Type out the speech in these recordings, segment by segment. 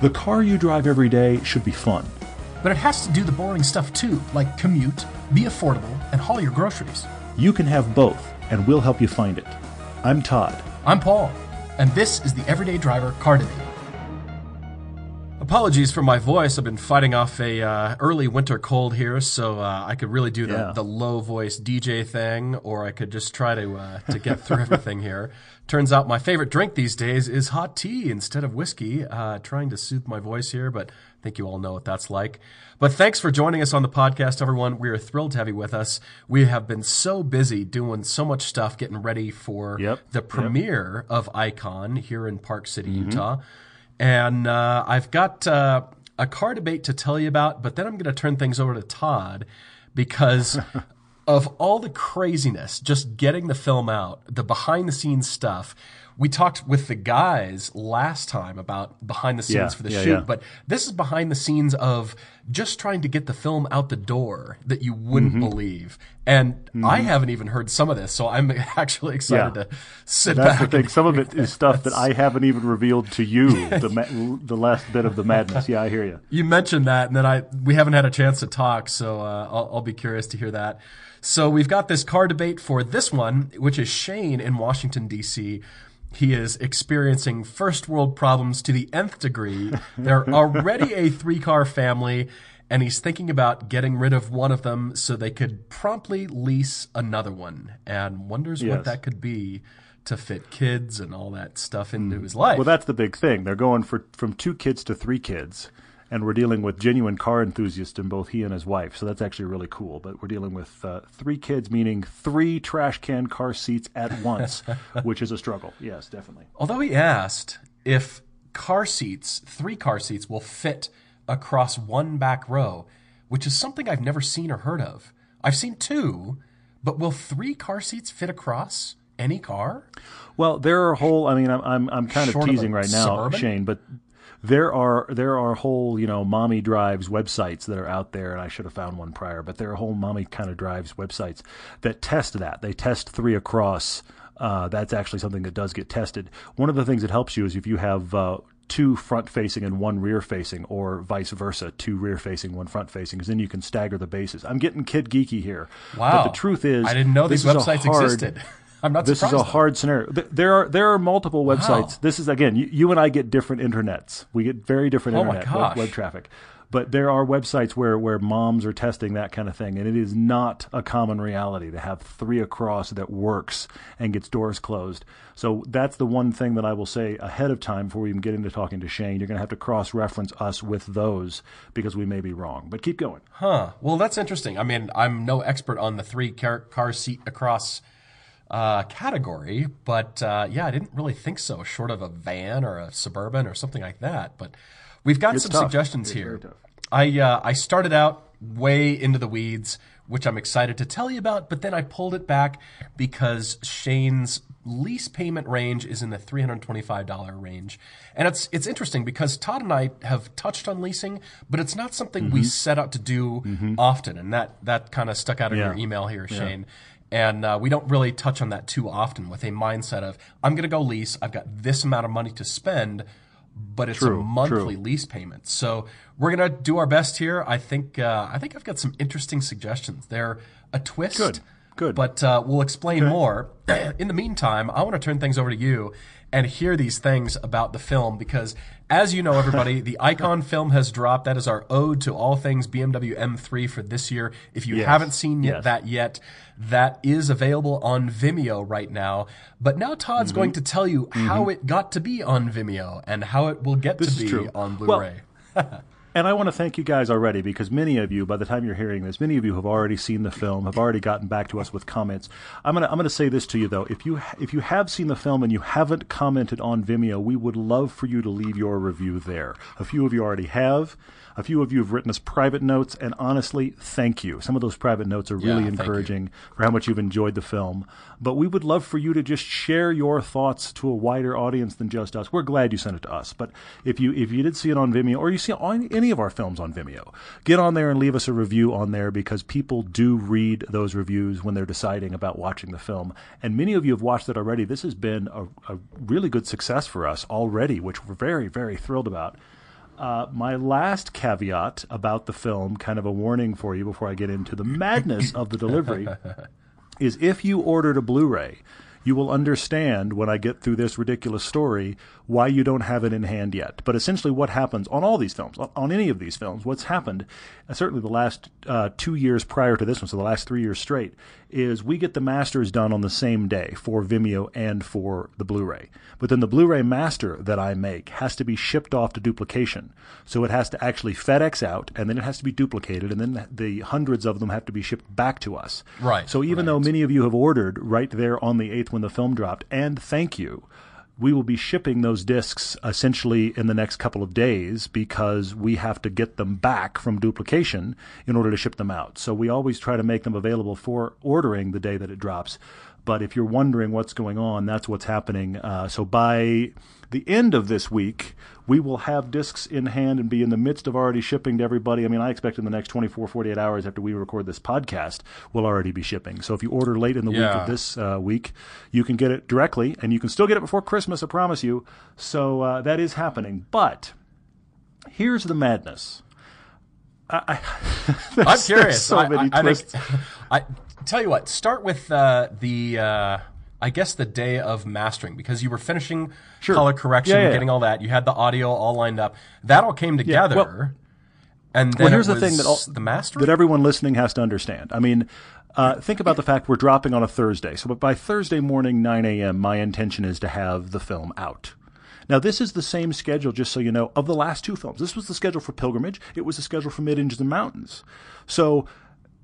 The car you drive every day should be fun. But it has to do the boring stuff too, like commute, be affordable, and haul your groceries. You can have both, and we'll help you find it. I'm Todd. I'm Paul, and this is the Everyday Driver Car Debate. Apologies for my voice. I've been fighting off a uh, early winter cold here, so uh, I could really do the, Yeah. the low voice DJ thing, or I could just try to uh, to get through everything here. Turns out my favorite drink these days is hot tea instead of whiskey. Uh, trying to soothe my voice here, but I think you all know what that's like. But thanks for joining us on the podcast, everyone. We are thrilled to have you with us. We have been so busy doing so much stuff, getting ready for Yep, the yep. premiere of Icon here in Park City, Utah. And uh, I've got uh, a car debate to tell you about, but then I'm going to turn things over to Todd because of all the craziness, just getting the film out, the behind the scenes stuff. We talked with the guys last time about behind the scenes Yeah, for the yeah, shoot, yeah. but this is behind the scenes of just trying to get the film out the door that you wouldn't Mm-hmm. believe. And I haven't even heard some of this, so I'm actually excited to sit That's back. the thing. Some of it is stuff that I haven't even revealed to you. The ma- the last bit of the madness. Yeah, I hear you. you mentioned that, and then I we haven't had a chance to talk, so uh, I'll, I'll be curious to hear that. So we've got this car debate for this one, which is Shane in Washington D.C. He is experiencing first world problems to the nth degree. They're already a three car family, and he's thinking about getting rid of one of them so they could promptly lease another one, and wonders what that could be to fit kids and all that stuff into hmm. his life. Well, that's the big thing. They're going for from two kids to three kids, and we're dealing with genuine car enthusiasts in both he and his wife. So that's actually really cool. But we're dealing with uh, three kids, meaning three trash can car seats at once, which is a struggle. Yes, definitely. Although he asked if car seats, three car seats, will fit across one back row, which is something I've never seen or heard of. I've seen two, but will three car seats fit across any car? Well, there are whole. I mean, I'm I'm, I'm kind of Short of teasing right now, Suburban? Shane, but there are there are whole you know mommy drives websites that are out there, and I should have found one prior, but there are whole mommy kind of drives websites that test that. They test three across. Uh, that's actually something that does get tested. One of the things that helps you is if you have uh, two front facing and one rear facing, or vice versa, two rear facing, one front facing, because then you can stagger the bases. I'm getting kid geeky here. Wow. But the truth is, I didn't know these websites hard- existed. I'm not this is a though. hard scenario. There are there are multiple websites. Wow. This is again, you, you and I get different internets. We get very different Oh internet web, web traffic. But there are websites where where moms are testing that kind of thing, and it is not a common reality to have three across that works and gets doors closed. So that's the one thing that I will say ahead of time before we even get into talking to Shane. You're going to have to cross reference us with those because we may be wrong. But keep going. Huh. Well, that's interesting. I mean, I'm no expert on the three car, car seat across uh, category, but uh, yeah, I didn't really think so, short of a van or a suburban or something like that. But we've got It's some tough. suggestions It's here. I uh, I started out way into the weeds, which I'm excited to tell you about, but then I pulled it back because Shane's lease payment range is in the $325 range. And it's it's interesting because Todd and I have touched on leasing, but it's not something Mm-hmm. we set out to do often, and that that kind of stuck out in Yeah. your email here, Shane. And uh, we don't really touch on that too often with a mindset of I'm going to go lease. I've got this amount of money to spend, but it's a monthly true. lease payment. So we're gonna do our best here. I think uh, I think I've got some interesting suggestions. They're a twist. Good, good. But uh, we'll explain more. In the meantime, I want to turn things over to you and hear these things about the film because, as you know, everybody, the Icon film has dropped. That is our ode to all things BMW M3 for this year. If you Yes, haven't seen yes. that yet, that is available on Vimeo right now. But now Mm-hmm. Todd's going to tell you how it got to be on Vimeo and how it will get This to be true. on Blu-ray. And I want to thank you guys already because many of you, by the time you're hearing this, many of you have already seen the film, have already gotten back to us with comments. I'm gonna I'm gonna say this to you though: if you if you have seen the film and you haven't commented on Vimeo, we would love for you to leave your review there. A few of you already have. A few of you have written us private notes, and honestly, thank you. Some of those private notes are really you. encouraging for how much you've enjoyed the film. But we would love for you to just share your thoughts to a wider audience than just us. We're glad you sent it to us. But if you if you did see it on Vimeo or you see on any of our films on Vimeo, get on there and leave us a review on there because people do read those reviews when they're deciding about watching the film. And many of you have watched it already. This has been a, a really good success for us already, which we're very very thrilled about. uh, my last caveat about the film, kind of a warning for you before I get into the madness of the delivery, is if you ordered a Blu-ray, you will understand when I get through this ridiculous story why you don't have it in hand yet. But essentially, what happens on all these films, on any of these films, what's happened, uh, certainly the last uh, two years prior to this one, so the last three years straight, is we get the masters done on the same day for Vimeo and for the Blu-ray. But then the Blu-ray master that I make has to be shipped off to duplication. So it has to actually FedEx out, and then it has to be duplicated, and then the hundreds of them have to be shipped back to us. Right. So even right. though many of you have ordered right there on the 8th when the film dropped, and thank you, we will be shipping those discs essentially in the next couple of days because we have to get them back from duplication in order to ship them out. So we always try to make them available for ordering the day that it drops. But if you're wondering what's going on, that's what's happening. Uh, so by the end of this week, we will have discs in hand and be in the midst of already shipping to everybody. I mean, I expect in the next 24, 48 hours after we record this podcast, we'll already be shipping. So if you order late in the Yeah. week of this uh, week, you can get it directly, and you can still get it before Christmas, I promise you. So uh, that is happening. But here's the madness. I, I, I'm curious. so I, many I, I think, I tell you what. Start with uh, the. Uh, I guess the day of mastering because you were finishing Sure. color correction, Yeah, yeah, yeah. getting all that. You had the audio all lined up. That all came together. well- and then Well, here's the thing that all, the mastering. that everyone listening has to understand. I mean, uh, think about the fact we're dropping on a Thursday. So by Thursday morning, 9 a.m., my intention is to have the film out. Now, this is the same schedule, just so you know, of the last two films. This was the schedule for Pilgrimage. It was the schedule for Mid Engines and Mountains. So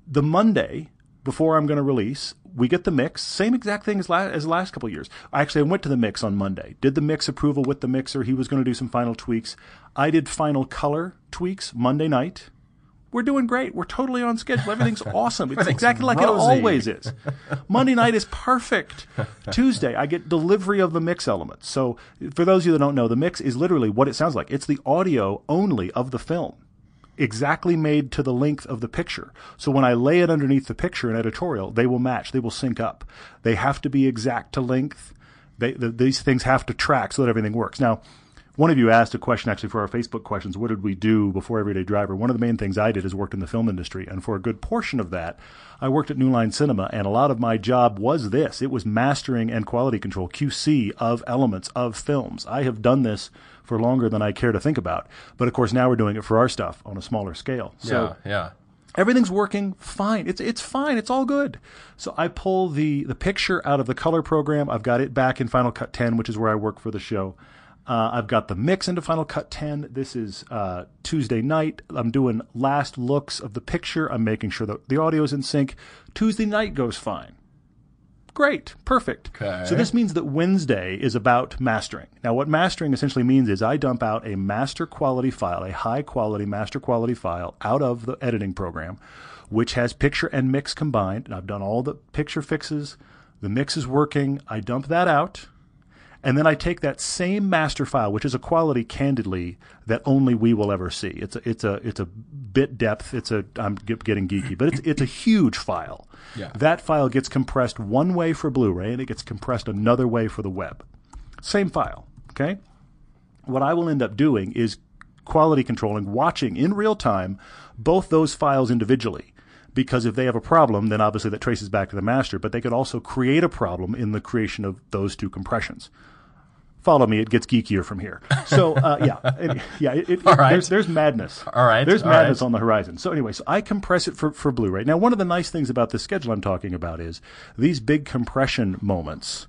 the Monday before I'm going to release, we get the mix. Same exact thing as, la- as the last couple years. Actually, I went to the mix on Monday. Did the mix approval with the mixer. He was going to do some final tweaks. I did final color tweaks Monday night. We're doing great. We're totally on schedule. Everything's awesome. It's exactly like it always is. Monday night is perfect. Tuesday, I get delivery of the mix elements. So, for those of you that don't know, the mix is literally what it sounds like. It's the audio only of the film, exactly made to the length of the picture. So, when I lay it underneath the picture in editorial, they will match, they will sync up. They have to be exact to length. They, the, these things have to track so that everything works. Now, one of you asked a question actually for our Facebook questions. What did we do before Everyday Driver? One of the main things I did is worked in the film industry, and for a good portion of that, I worked at New Line Cinema, and a lot of my job was this: it was mastering and quality control (QC) of elements of films. I have done this for longer than I care to think about, but of course now we're doing it for our stuff on a smaller scale. So yeah, yeah. everything's working fine. It's it's fine. It's all good. So I pull the the picture out of the color program. I've got it back in Final Cut 10, which is where I work for the show. Uh, I've got the mix into Final Cut 10. This is uh, Tuesday night. I'm doing last looks of the picture. I'm making sure that the audio is in sync. Tuesday night goes fine. Great, perfect. Okay. So this means that Wednesday is about mastering. Now, what mastering essentially means is I dump out a master quality file, a high quality master quality file out of the editing program, which has picture and mix combined. And I've done all the picture fixes. The mix is working. I dump that out. And then I take that same master file, which is a quality, candidly, that only we will ever see. It's a, it's a, it's a bit depth. It's a, I'm getting geeky, but it's, it's a huge file. Yeah. That file gets compressed one way for Blu-ray, and it gets compressed another way for the web. Same file. Okay. What I will end up doing is quality controlling, watching in real time both those files individually. Because if they have a problem, then obviously that traces back to the master, but they could also create a problem in the creation of those two compressions. Follow me; it gets geekier from here. So, uh, yeah, it- yeah, it, it, right. there's, there's madness. All right, there's all madness right. on the horizon. So, anyway, so I compress it for for Blu-ray. Now, one of the nice things about this schedule I'm talking about is these big compression moments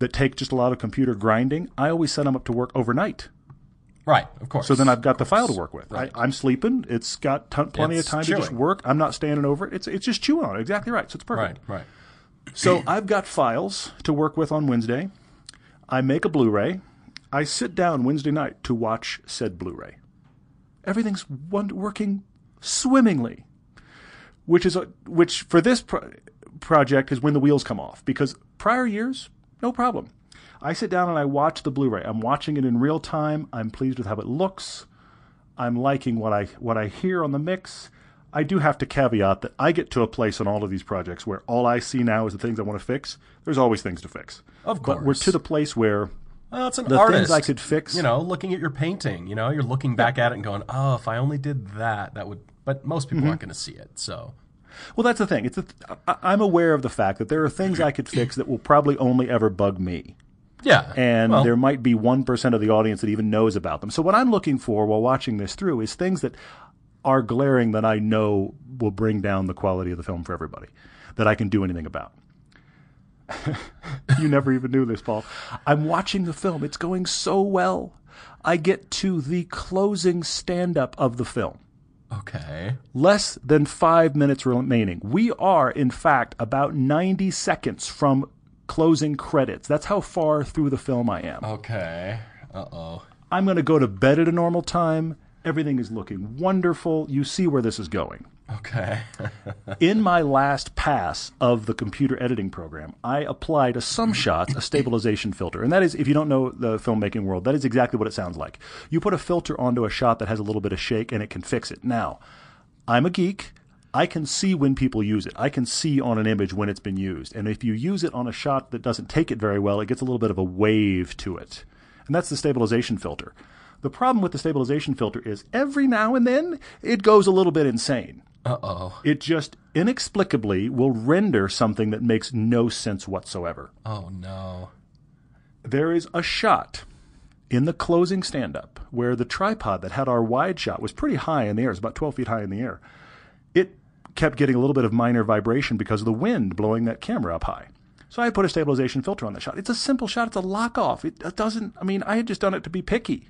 that take just a lot of computer grinding. I always set them up to work overnight. Right, of course. So then I've got the file to work with. Right. I, I'm sleeping. It's got ton, plenty It's of time to just work. I'm not standing over it. It's it's just chewing on it. Exactly right. So it's perfect. Right, right. So I've got files to work with on Wednesday. I make a Blu-ray. I sit down Wednesday night to watch said Blu-ray. Everything's one, working swimmingly, which is a, which for this pro- project is when the wheels come off because prior years no problem. I sit down and I watch the Blu-ray. I'm watching it in real time. I'm pleased with how it looks. I'm liking what I what I hear on the mix. I do have to caveat that I get to a place on all of these projects where all I see now is the things I want to fix. There's always things to fix. Of course. But we're to the place where Well, it's an the artist. things I could fix. You know, looking at your painting. You know, you're looking back at it and going, "Oh, if I only did that, that would." But most Mm-hmm. people aren't going to see it. So, Well, that's the thing. It's a, I- I'm aware of the fact that there are things I could fix that will probably only ever bug me. yeah. and well, there might be 1% of the audience that even knows about them. So what I'm looking for while watching this through is things that are glaring that I know will bring down the quality of the film for everybody that I can do anything about. you never even knew this, Paul. I'm watching the film. It's going so well. I get to the closing stand up of the film okay. less than five minutes remaining. We are, in fact, about 90 seconds from closing credits. That's how far through the film I am. Okay. Uh oh. I'm going to go to bed at a normal time. Everything is looking wonderful. You see where this is going. Okay. In my last pass of the computer editing program, I applied to some shots a stabilization filter. And that is, if you don't know the filmmaking world, that is exactly what it sounds like. You put a filter onto a shot that has a little bit of shake and it can fix it. Now, I'm a geek. I can see when people use it. I can see on an image when it's been used. And if you use it on a shot that doesn't take it very well, it gets a little bit of a wave to it. And that's the stabilization filter. The problem with the stabilization filter is every now and then it goes a little bit insane. Uh oh. It just inexplicably will render something that makes no sense whatsoever. Oh no. There is a shot in the closing stand up where the tripod that had our wide shot was pretty high in the air, it was about 12 feet high in the air. It kept getting a little bit of minor vibration because of the wind blowing that camera up high. So I put a stabilization filter on the shot. It's a simple shot, it's a lock off. It it doesn't, I mean, I had just done it to be picky.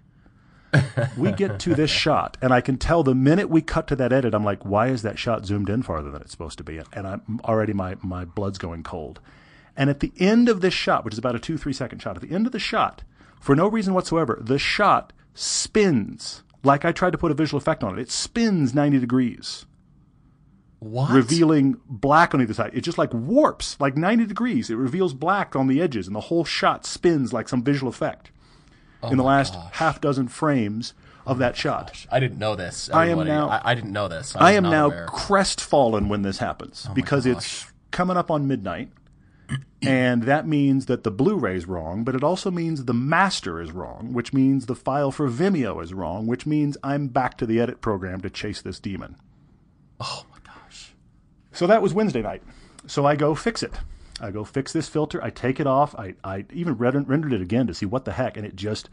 We get to this shot, and I can tell the minute we cut to that edit, I'm like, why is that shot zoomed in farther than it's supposed to be? And I'm already my my blood's going cold. And at the end of this shot, which is about a two three second shot, at the end of the shot, for no reason whatsoever, the shot spins like I tried to put a visual effect on it. It spins 90 degrees, What? revealing black on either side. It just like warps like 90 degrees. It reveals black on the edges, and the whole shot spins like some visual effect. In the Oh last gosh. half dozen frames of that oh shot. I didn't know this. I am now- I, I didn't know this. I was am now aware. crestfallen when this happens oh because it's coming up on midnight. and that means that the Blu-ray is wrong, but it also means the master is wrong, which means the file for Vimeo is wrong, which means I'm back to the edit program to chase this demon. Oh my gosh. So that was Wednesday night. So I go fix it. I go fix this filter. I take it off. I, I even ren- rendered it again to see what the heck, and it just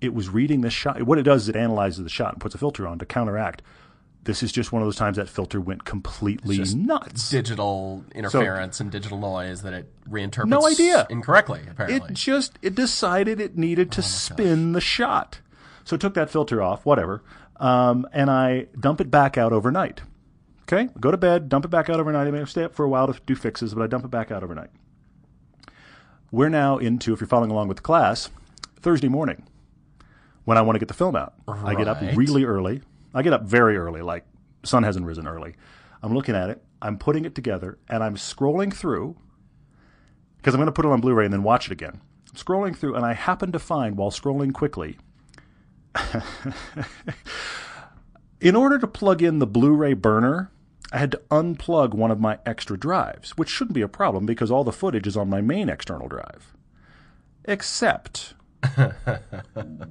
it was reading this shot. What it does is it analyzes the shot and puts a filter on to counteract. This is just one of those times that filter went completely nuts. Digital interference and digital noise that it reinterprets No idea. incorrectly, apparently. It just it decided it needed to spin the shot. So it took that filter off, whatever, um, and I dump it back out overnight. Okay, go to bed, dump it back out overnight. I may stay up for a while to do fixes, but I dump it back out overnight. We're now into, if you're following along with the class, Thursday morning when I want to get the film out. I get up really early. I get up very early, like sun hasn't risen early. I'm looking at it, I'm putting it together, and I'm scrolling through because I'm going to put it on Blu-ray and then watch it again. I'm scrolling through, and I happen to find while scrolling quickly, in order to plug in the Blu-ray burner, I had to unplug one of my extra drives, which shouldn't be a problem because all the footage is on my main external drive. Except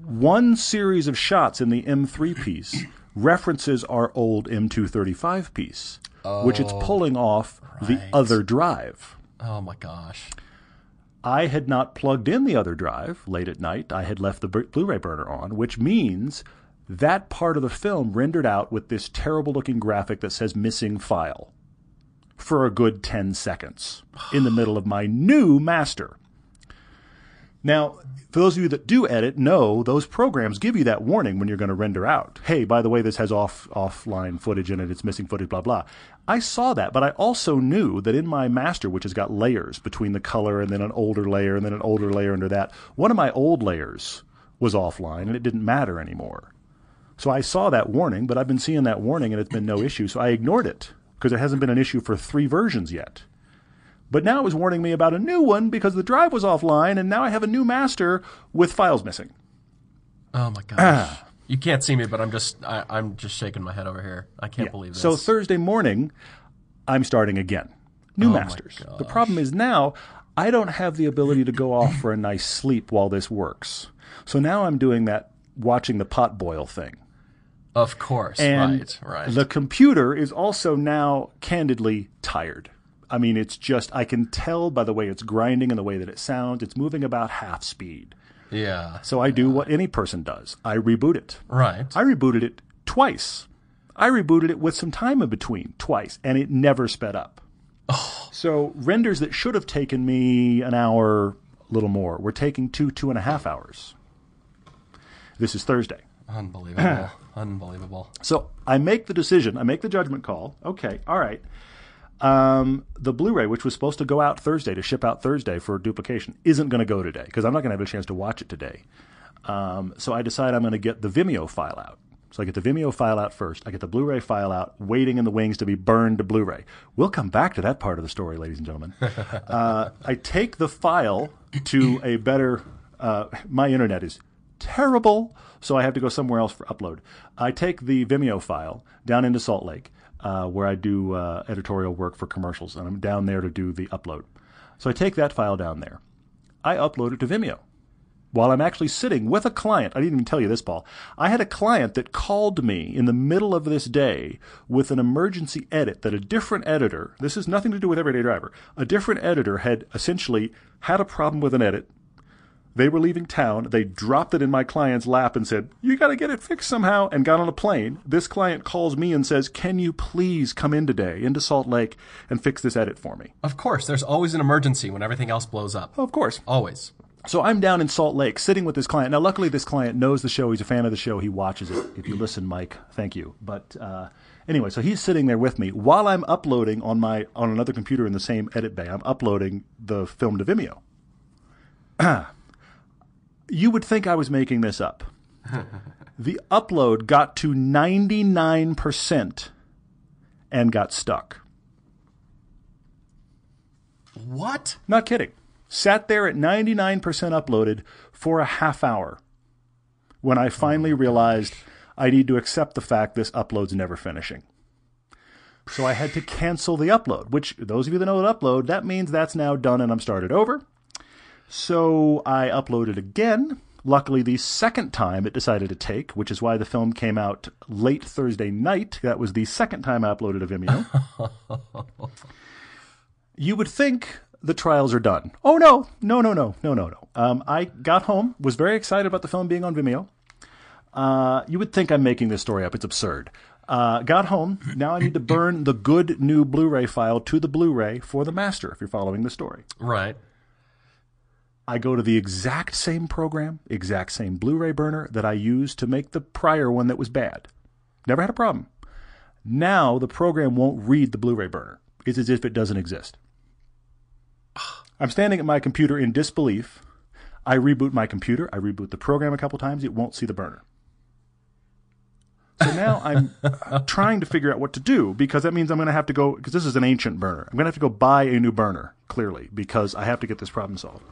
one series of shots in the M3 piece references our old M235 piece, which it's oh, pulling off the other drive. oh my gosh. I had not plugged in the other drive late at night. I had left the Blu-ray burner on, which means that part of the film rendered out with this terrible looking graphic that says missing file for a good 10 seconds in the middle of my new master. Now, for those of you that do edit, know those programs give you that warning when you're going to render out. Hey, by the way, this has off offline footage in it. It's missing footage. Blah blah. I saw that, but I also knew that in my master, which has got layers between the color and then an older layer and then an older layer under that, one of my old layers was offline and it didn't matter anymore. So I saw that warning, but I've been seeing that warning and it's been no issue. So I ignored it because it hasn't been an issue for three versions yet. But now it was warning me about a new one because the drive was offline, and now I have a new master with files missing. Oh my gosh. Ah. You can't see me, but I'm just I, I'm just shaking my head over here. I can't believe this. So Thursday morning, I'm starting again. New Oh masters. The problem is now I don't have the ability to go off for a nice sleep while this works. So now I'm doing that watching the pot boil thing. Of course. And right. Right. the computer is also now candidly tired. I mean, it's just, I can tell by the way it's grinding and the way that it sounds, it's moving about half speed. yeah. So I do what any person does I reboot it. Right. I rebooted it twice. I rebooted it with some time in between twice, and it never sped up. Oh. So renders that should have taken me an hour, a little more, were taking two, two and a half hours. This is Thursday. Unbelievable. Unbelievable. So I make the decision, I make the judgment call. Okay, all right. Um, the Blu-ray, which was supposed to go out Thursday to ship out Thursday for duplication, isn't going to go today because I'm not going to have a chance to watch it today. Um, so I decide I'm going to get the Vimeo file out. So I get the Vimeo file out first. I get the Blu-ray file out, waiting in the wings to be burned to Blu-ray. We'll come back to that part of the story, ladies and gentlemen. uh, I take the file to a better. Uh, my internet is terrible, so I have to go somewhere else for upload. I take the Vimeo file down into Salt Lake, uh, where I do uh, editorial work for commercials, and I'm down there to do the upload. So I take that file down there. I upload it to Vimeo while I'm actually sitting with a client. I didn't even tell you this, Paul. I had a client that called me in the middle of this day with an emergency edit that a different editor, this has nothing to do with Everyday Driver, a different editor had essentially had a problem with an edit. They were leaving town. They dropped it in my client's lap and said, You got to get it fixed somehow, and got on a plane. This client calls me and says, Can you please come in today into Salt Lake and fix this edit for me? Of course. There's always an emergency when everything else blows up. Of course. Always. So I'm down in Salt Lake sitting with this client. Now, luckily, this client knows the show. He's a fan of the show. He watches it. If you listen, Mike, thank you. But uh, anyway, so he's sitting there with me while I'm uploading on my on another computer in the same edit bay. I'm uploading the film to Vimeo. you would think I was making this up. the upload got to 99% and got stuck. What? Not kidding. Sat there at 99% uploaded for a half hour when I finally oh realized I need to accept the fact this upload's never finishing. So I had to cancel the upload, which those of you that know what upload, that means that's now done and I'm started over. So I uploaded again. Luckily, the second time it decided to take, which is why the film came out late Thursday night. That was the second time I uploaded a Vimeo. you would think the trials are done. Oh no, no, no, no, no, no, no. Um, I got home, was very excited about the film being on Vimeo. Uh, you would think I'm making this story up. It's absurd. Uh, got home. Now I need to burn the good new Blu-ray file to the Blu-ray for the master. If you're following the story, Right. I go to the exact same program, exact same Blu-ray burner that I used to make the prior one that was bad. Never had a problem. Now the program won't read the Blu-ray burner. It's as if it doesn't exist. I'm standing at my computer in disbelief. I reboot my computer. I reboot the program a couple times. It won't see the burner. So now I'm trying to figure out what to do because that means I'm going to have to go because this is an ancient burner. I'm going to have to go buy a new burner clearly because I have to get this problem solved.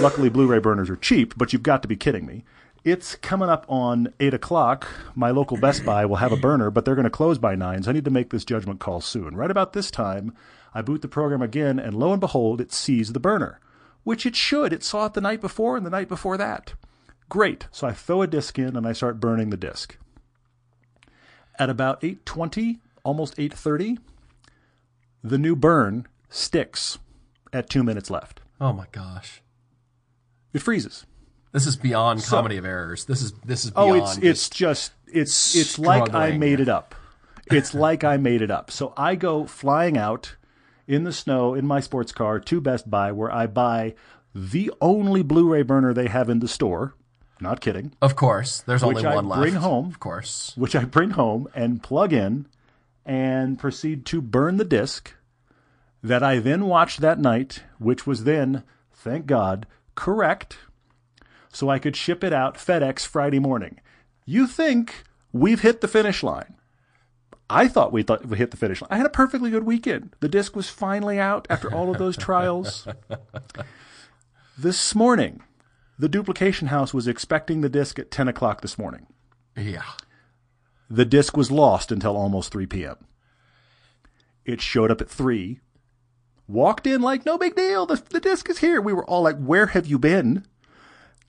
Luckily, Blu-ray burners are cheap, but you've got to be kidding me. It's coming up on eight o'clock. My local Best Buy will have a burner, but they're going to close by nine, so I need to make this judgment call soon. Right about this time, I boot the program again, and lo and behold, it sees the burner, which it should. It saw it the night before and the night before that. Great. So I throw a disk in and I start burning the disk. At about 8:20, almost 8:30, the new burn sticks at 2 minutes left. Oh my gosh. It freezes. This is beyond comedy of errors. This is this is Oh, it's it's just it's it's like I made it up. It's like I made it up. So I go flying out in the snow in my sports car to Best Buy where I buy the only Blu-ray burner they have in the store. Not kidding. of course. There's only Which I one left. bring home. Of course. Which I bring home and plug in and proceed to burn the disc that I then watched that night, which was then, thank God, correct, so I could ship it out FedEx Friday morning. You think we've hit the finish line? I thought we thought we hit the finish line. I had a perfectly good weekend. The disc was finally out after all of those trials. this morning, the duplication house was expecting the disc at 10 o'clock this morning. Yeah. The disc was lost until almost 3 p.m. It showed up at 3. Walked in like, no big deal. The, the disc is here. We were all like, where have you been?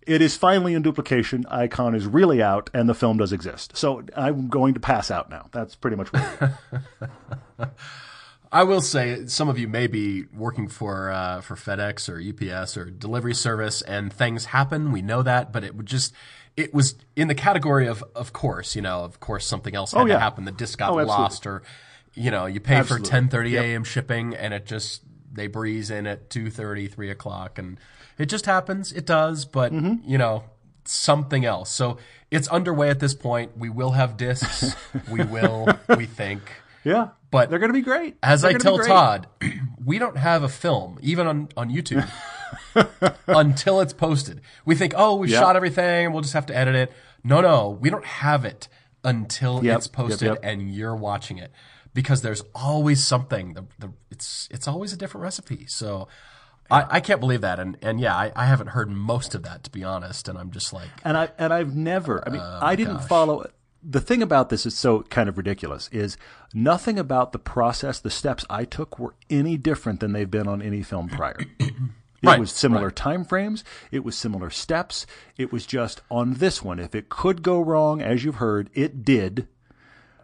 It is finally in duplication. Icon is really out, and the film does exist. So I'm going to pass out now. That's pretty much what. I will say some of you may be working for uh, for FedEx or UPS or delivery service, and things happen. We know that, but it would just it was in the category of of course, you know, of course something else had Oh, yeah. to happen. The disc got Oh, lost, or you know, you pay Absolutely. for 10:30 Yep. a.m. shipping, and it just they breeze in at 2:30, 3 o'clock, and it just happens. It does, but Mm-hmm. you know, something else. So it's underway at this point. We will have discs. we will. We think. yeah, But they're going to be great. As They're I tell. Todd, we don't have a film, even on, on YouTube, until it's posted. We think, oh, we Yeah. shot everything, and we'll just have to edit it. No, no, we don't have it until Yep, it's yep, posted yep. and you're watching it. Because there's always something. The, the, it's it's always a different recipe. So I, I can't believe that. And and yeah, I, I haven't heard most of that to be honest. And I'm just like, and I and I've never. I mean, Oh, I didn't follow. The thing about this is so kind of ridiculous. Is nothing about the process, the steps I took, were any different than they've been on any film prior. It Right, was similar time frames. It was similar steps. It was just on this one. If it could go wrong, as you've heard, it did,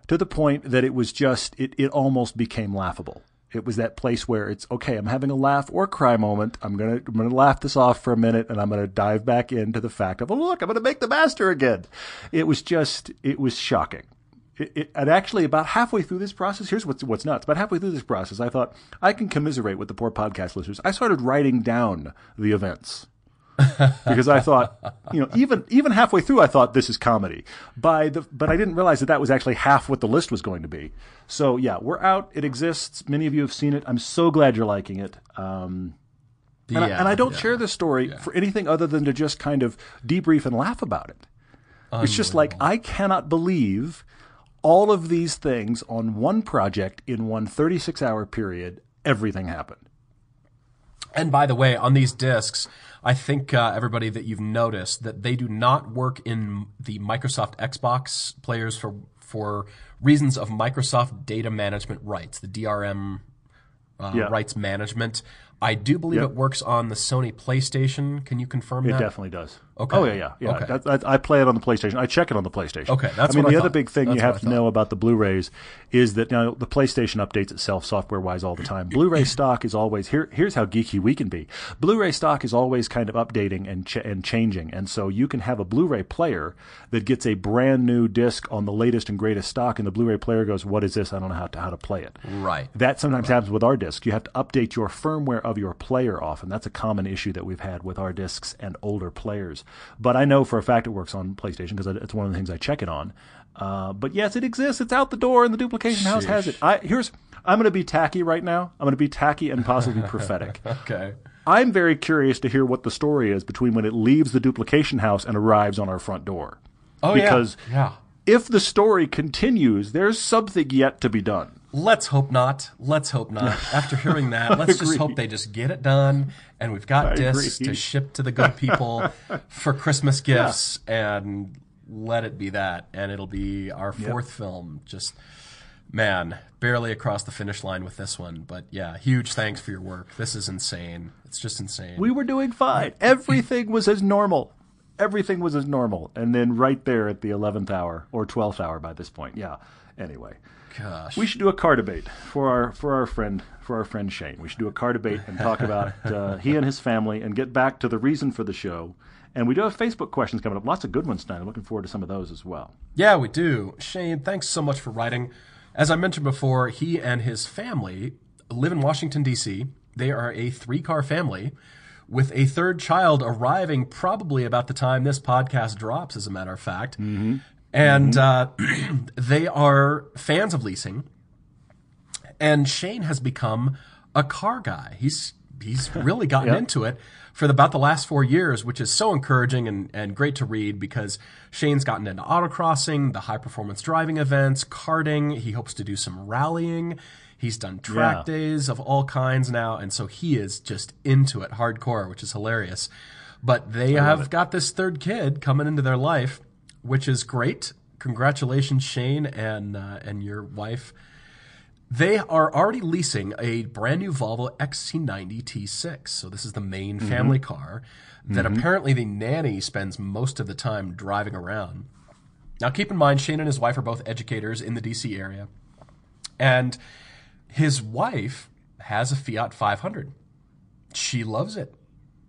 to the point that it was just it, it almost became laughable. It was that place where it's okay. I'm having a laugh or cry moment. I'm gonna I'm gonna laugh this off for a minute, and I'm gonna dive back into the fact of oh look, I'm gonna make the master again. It was just it was shocking. It, it, and actually, about halfway through this process, here's what's what's nuts. About halfway through this process, I thought I can commiserate with the poor podcast listeners. I started writing down the events because I thought, you know, even even halfway through, I thought this is comedy. By the, but I didn't realize that that was actually half what the list was going to be. So yeah, we're out. It exists. Many of you have seen it. I'm so glad you're liking it. Um, and, I, yeah, and I don't yeah. share this story for anything other than to just kind of debrief and laugh about it. It's just like I cannot believe all of these things on one project in one 36 hour period. Everything happened. And by the way, on these discs, I think uh, everybody that you've noticed that they do not work in the Microsoft Xbox players for for reasons of Microsoft data management rights, the DRM uh, Yeah. rights management. I do believe Yep. it works on the Sony PlayStation. Can you confirm It that? It definitely does. Okay. Oh yeah, yeah, yeah. Okay. That, that, I play it on the PlayStation. I check it on the PlayStation. Okay, that's I mean, what I the other big thing That's you have to know about the Blu-rays is that now the PlayStation updates itself software-wise all the time. Blu-ray stock is always here. Here's how geeky we can be. Blu-ray stock is always kind of updating and ch- and changing, and so you can have a Blu-ray player that gets a brand new disc on the latest and greatest stock, and the Blu-ray player goes, "What is this? I don't know how to how to play it." Right. That sometimes happens with our discs. You have to update your firmware of your player often. That's a common issue that we've had with our discs and older players. But I know for a fact it works on PlayStation because it's one of the things I check it on. Uh, but yes, it exists. It's out the door, and the duplication house has it. I here's I'm going to be tacky right now. I'm going to be tacky and possibly prophetic. Okay. I'm very curious to hear what the story is between when it leaves the duplication house and arrives on our front door. Oh Because- yeah. Yeah. If the story continues, there's something yet to be done. Let's hope not. Let's hope not. After hearing that, let's just hope they just get it done and we've got discs agree. to ship to the good people for Christmas gifts and let it be that. And it'll be our fourth film. Just, man, barely across the finish line with this one. But yeah, huge thanks for your work. This is insane. It's just insane. We were doing fine. Everything was as normal. Everything was as normal. And then right there at the 11th hour or 12th hour by this point. Yeah. Anyway, Gosh. we should do a car debate for our for our friend for our friend Shane. We should do a car debate and talk about uh, he and his family and get back to the reason for the show. And we do have Facebook questions coming up. Lots of good ones tonight. I'm looking forward to some of those as well. Yeah, we do. Shane, thanks so much for writing. As I mentioned before, he and his family live in Washington, D.C. They are a three car family with a third child arriving probably about the time this podcast drops, as a matter of fact. And Uh, they are fans of leasing. And Shane has become a car guy. He's he's really gotten Yep. into it for the, about the last four years, which is so encouraging and, and great to read because Shane's gotten into autocrossing, the high performance driving events, karting. He hopes to do some rallying. He's done track Yeah. days of all kinds now, and so he is just into it hardcore, which is hilarious. But they have got this third kid coming into their life, which is great. Congratulations, Shane and uh, and your wife They are already leasing a brand new Volvo XC90 T6. So this is the main family car that apparently the nanny spends most of the time driving around. Now, keep in mind, Shane and his wife are both educators in the DC area. And his wife has a Fiat 500. She loves it.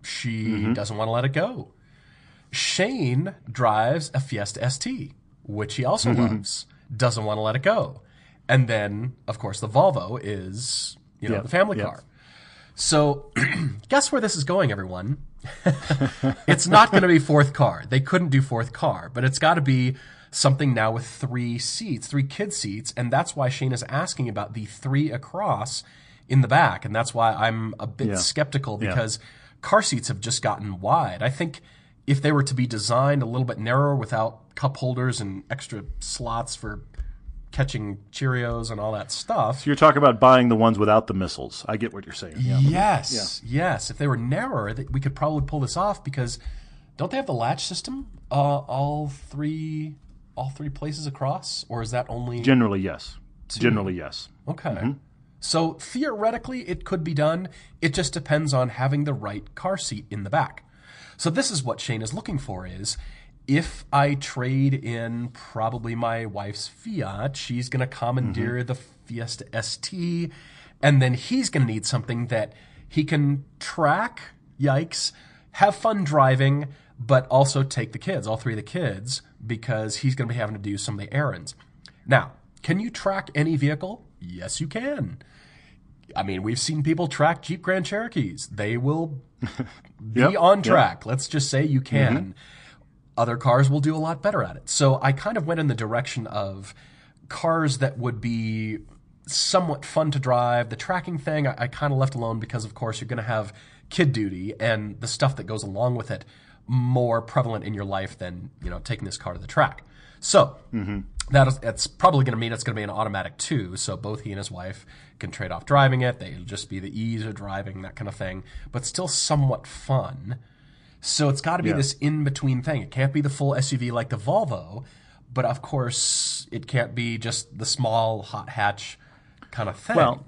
She mm-hmm. doesn't want to let it go. Shane drives a Fiesta ST, which he also mm-hmm. loves, doesn't want to let it go. And then, of course, the Volvo is, you know, Yep, the family yep. car. So, guess where this is going, everyone? it's not going to be fourth car. They couldn't do fourth car, but it's got to be something now with three seats, three kid seats, and that's why Shane is asking about the three across in the back, and that's why I'm a bit Yeah. skeptical Yeah. because car seats have just gotten wide. I think if they were to be designed a little bit narrower without cup holders and extra slots for catching Cheerios and all that stuff, You're talking about buying the ones without the missiles. I get what you're saying. Yeah. Yes, yes. If they were narrower, we could probably pull this off because don't they have the latch system? Uh, all three, all three places across, or is that only Generally, yes. Generally, yes. okay? Mm-hmm. So theoretically, it could be done. It just depends on having the right car seat in the back. So this is what Shane is looking for: is if I trade in probably my wife's Fiat, she's going to commandeer mm-hmm. the Fiesta ST, and then he's going to need something that he can track. Yikes! Have fun driving, but also take the kids, all three of the kids, because he's going to be having to do some of the errands. Now, can you track any vehicle? Yes, you can. I mean, we've seen people track Jeep Grand Cherokees. They will be Yep, on yep. track. Let's just say you mm-hmm. can. Other cars will do a lot better at it. So I kind of went in the direction of cars that would be somewhat fun to drive. The tracking thing I, I kind of left alone because, of course, you're going to have kid duty and the stuff that goes along with it more prevalent in your life than you know taking this car to the track. So that is, that's probably going to mean it's going to be an automatic too. So both he and his wife can trade off driving it. They'll just be the ease of driving that kind of thing, but still somewhat fun. So it's got to be Yeah. this in between thing. It can't be the full SUV like the Volvo, but of course it can't be just the small hot hatch kind of thing. Well,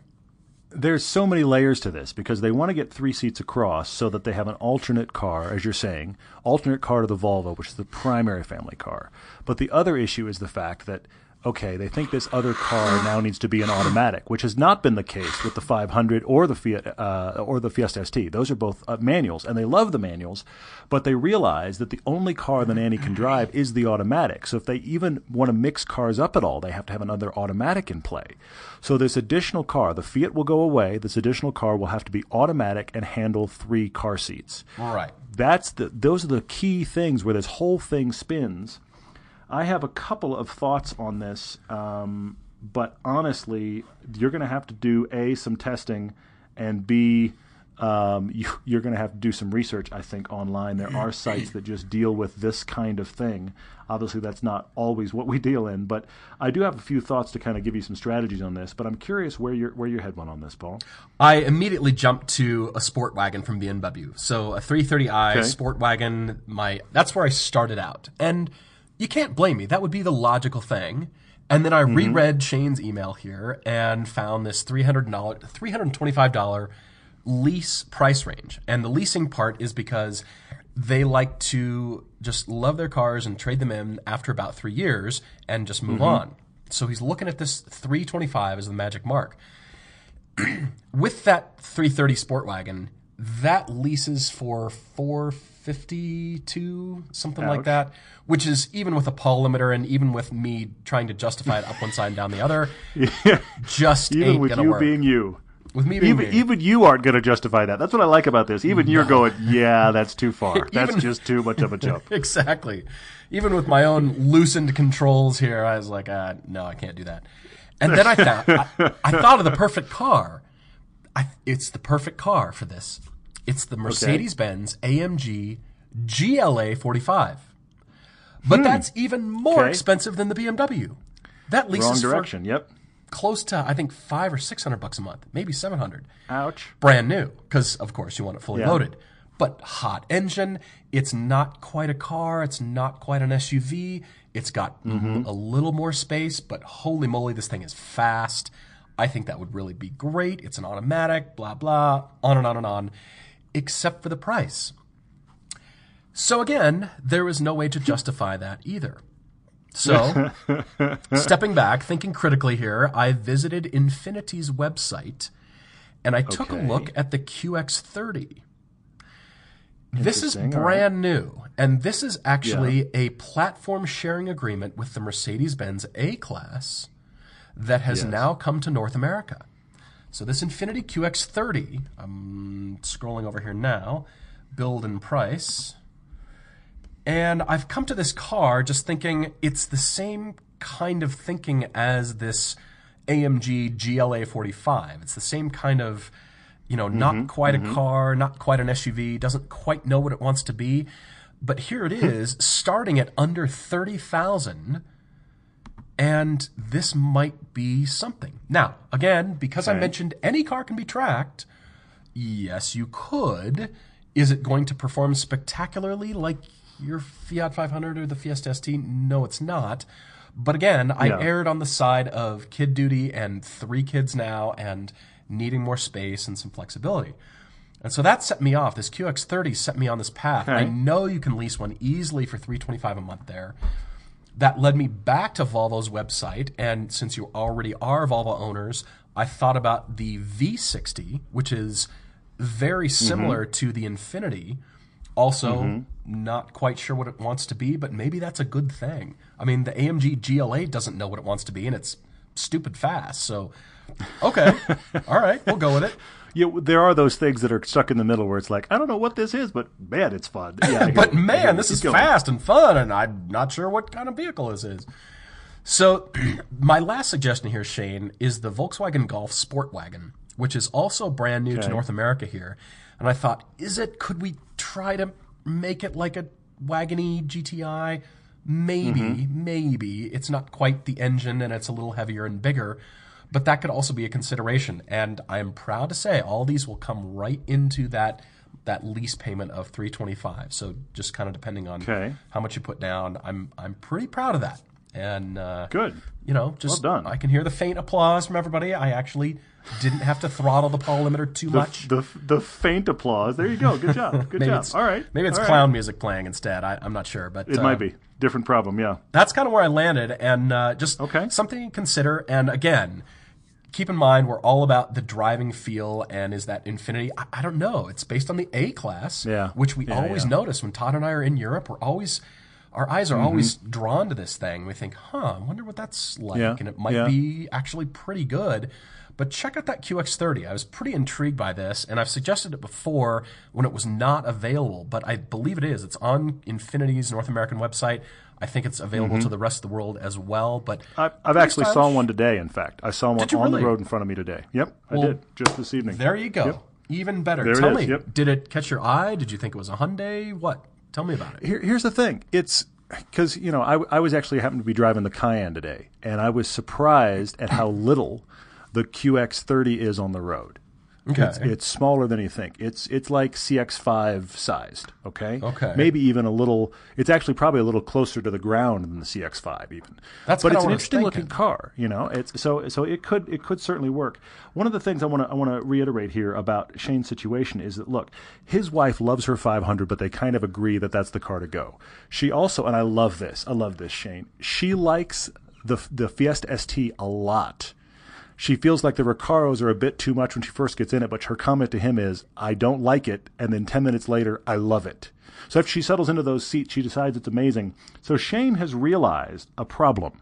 there's so many layers to this because they want to get three seats across so that they have an alternate car, as you're saying, alternate car to the Volvo, which is the primary family car. But the other issue is the fact that okay, they think this other car now needs to be an automatic, which has not been the case with the 500 or the Fiat uh, or the Fiesta ST. Those are both uh, manuals, and they love the manuals, but they realize that the only car the nanny can drive is the automatic. So if they even want to mix cars up at all, they have to have another automatic in play. So this additional car, the Fiat will go away. This additional car will have to be automatic and handle three car seats right. that's the those are the key things where this whole thing spins. I have a couple of thoughts on this, um, but honestly, you're going to have to do a some testing, and b um, you, you're going to have to do some research. I think online there are sites that just deal with this kind of thing. Obviously, that's not always what we deal in, but I do have a few thoughts to kind of give you some strategies on this. But I'm curious where your where your head went on this, Paul. I immediately jumped to a sport wagon from BMW. So a 330i Okay. sport wagon, my that's where I started out. And you can't blame me. That would be the logical thing. And then I mm-hmm. reread Shane's email here and found this $300 $325 lease price range. And the leasing part is because they like to just love their cars and trade them in after about 3 years and just move mm-hmm. on. So he's looking at this 325 as the magic mark with that 330 sport wagon that leases for 452 something like that which is even with a paul limiter and even with me trying to justify it up one side and down the other just Even with you work being you. with me being even me. even you aren't going to justify that. That's what I like about this. Even you're going, yeah, that's too far. That's Even- just too much of a jump. exactly even with my own loosened controls here i was like uh, no i can't do that and then i thought, I, I thought of the perfect car I, it's the perfect car for this it's the mercedes-benz amg gla 45 but that's even more Hmm. Okay. expensive than the bmw that Wrong leases for direction. Yep. close to i think five or six hundred bucks a month maybe 700 Ouch. brand new because of course you want it fully Yeah. loaded but hot engine it's not quite a car it's not quite an suv it's got Mm-hmm. a little more space but holy moly this thing is fast I think that would really be great. It's an automatic, blah, blah, on and on and on, except for the price. So again, there is no way to justify that either. So, stepping back, thinking critically here, I visited Infiniti's website and I took a look at the QX30. This is brand new, and this is actually a platform sharing agreement with the Mercedes Benz A Class that has Yes. now come to North America. So, this Infiniti QX30, I'm scrolling over here now, build and price. And I've come to this car just thinking it's the same kind of thinking as this AMG GLA 45. It's the same kind of, you know, not mm-hmm. quite a mm-hmm. car, not quite an SUV, doesn't quite know what it wants to be. But here it is, starting at under 30,000 and this might be something. Now, again, because I mentioned any car can be tracked, yes, you could. Is it going to perform spectacularly like your Fiat 500 or the Fiesta ST? No, it's not. But again, I Yeah. erred on the side of kid duty and three kids now and needing more space and some flexibility. And so that set me off. This QX30 set me on this path. I know you can lease one easily for 325 a month there that led me back to Volvo's website. And since you already are Volvo owners, I thought about the V60, which is very mm-hmm. similar to the Infiniti. Also, mm-hmm. not quite sure what it wants to be, but maybe that's a good thing. I mean, the AMG GLA doesn't know what it wants to be, and it's stupid fast. So, okay, all right, we'll go with it. Yeah, there are those things that are stuck in the middle where it's like, I don't know what this is, but man, it's fun. Yeah, but you. I hear man, this is going. fast and fun, and I'm not sure what kind of vehicle this is. So, my last suggestion here, Shane, is the Volkswagen Golf Sport Wagon, which is also brand new to North America here. And I thought, is it? Could we try to make it like a wagony GTI? Maybe, Mm-hmm. maybe it's not quite the engine, and it's a little heavier and bigger. But that could also be a consideration. And I am proud to say all these will come right into that that lease payment of 325. So just kind of depending on Okay. how much you put down, I'm I'm pretty proud of that. And uh, Good. you know, just Well done. I can hear the faint applause from everybody. I actually didn't have to throttle the power limiter too The, much. the the faint applause. There you go. Good job. Good job. All right. Maybe it's All right. clown music playing instead. I, I'm not sure, but It uh, might be different problem. Yeah. that's kind of where I landed, and uh, just Okay. something to consider. And again, keep in mind we're all about the driving feel, and is that Infiniti? I, I don't know. It's based on the A class, Yeah. which we Yeah, always yeah. notice when Todd and I are in Europe. We're always our eyes Mm-hmm. are always drawn to this thing. We think, huh, I wonder what that's like, and it might be actually pretty good. But check out that QX30. I was pretty intrigued by this, and I've suggested it before when it was not available, but I believe it is. It's on Infiniti's North American website. I think it's available to the rest of the world as well. But I, Mm-hmm. I've pretty actually saw one today. In fact, I saw one on really? the road in front of me today. Yep, I Well, did just this evening. There you go. Yep. Even better. There Tell me, yep. did it catch your eye? Did you think it was a Hyundai? What? Tell me about it. Here, here's the thing. It's because you know I, I was actually happened to be driving the Cayenne today, and I was surprised at how little the QX30 is on the road. Okay. It's, it's smaller than you think. It's it's like CX5 sized. Okay. Okay. Maybe even a little. It's actually probably a little closer to the ground than the CX5 even. That's but it's an interesting looking car. You know. It's so so it could it could certainly work. One of the things I want to I want to reiterate here about Shane's situation is that look, his wife loves her 500, but they kind of agree that that's the car to go. She also, and I love this. I love this, Shane. She likes the the Fiesta ST a lot. She feels like the Recaros are a bit too much when she first gets in it, but her comment to him is, I don't like it, and then 10 minutes later, I love it. So if she settles into those seats, she decides it's amazing. So Shane has realized a problem.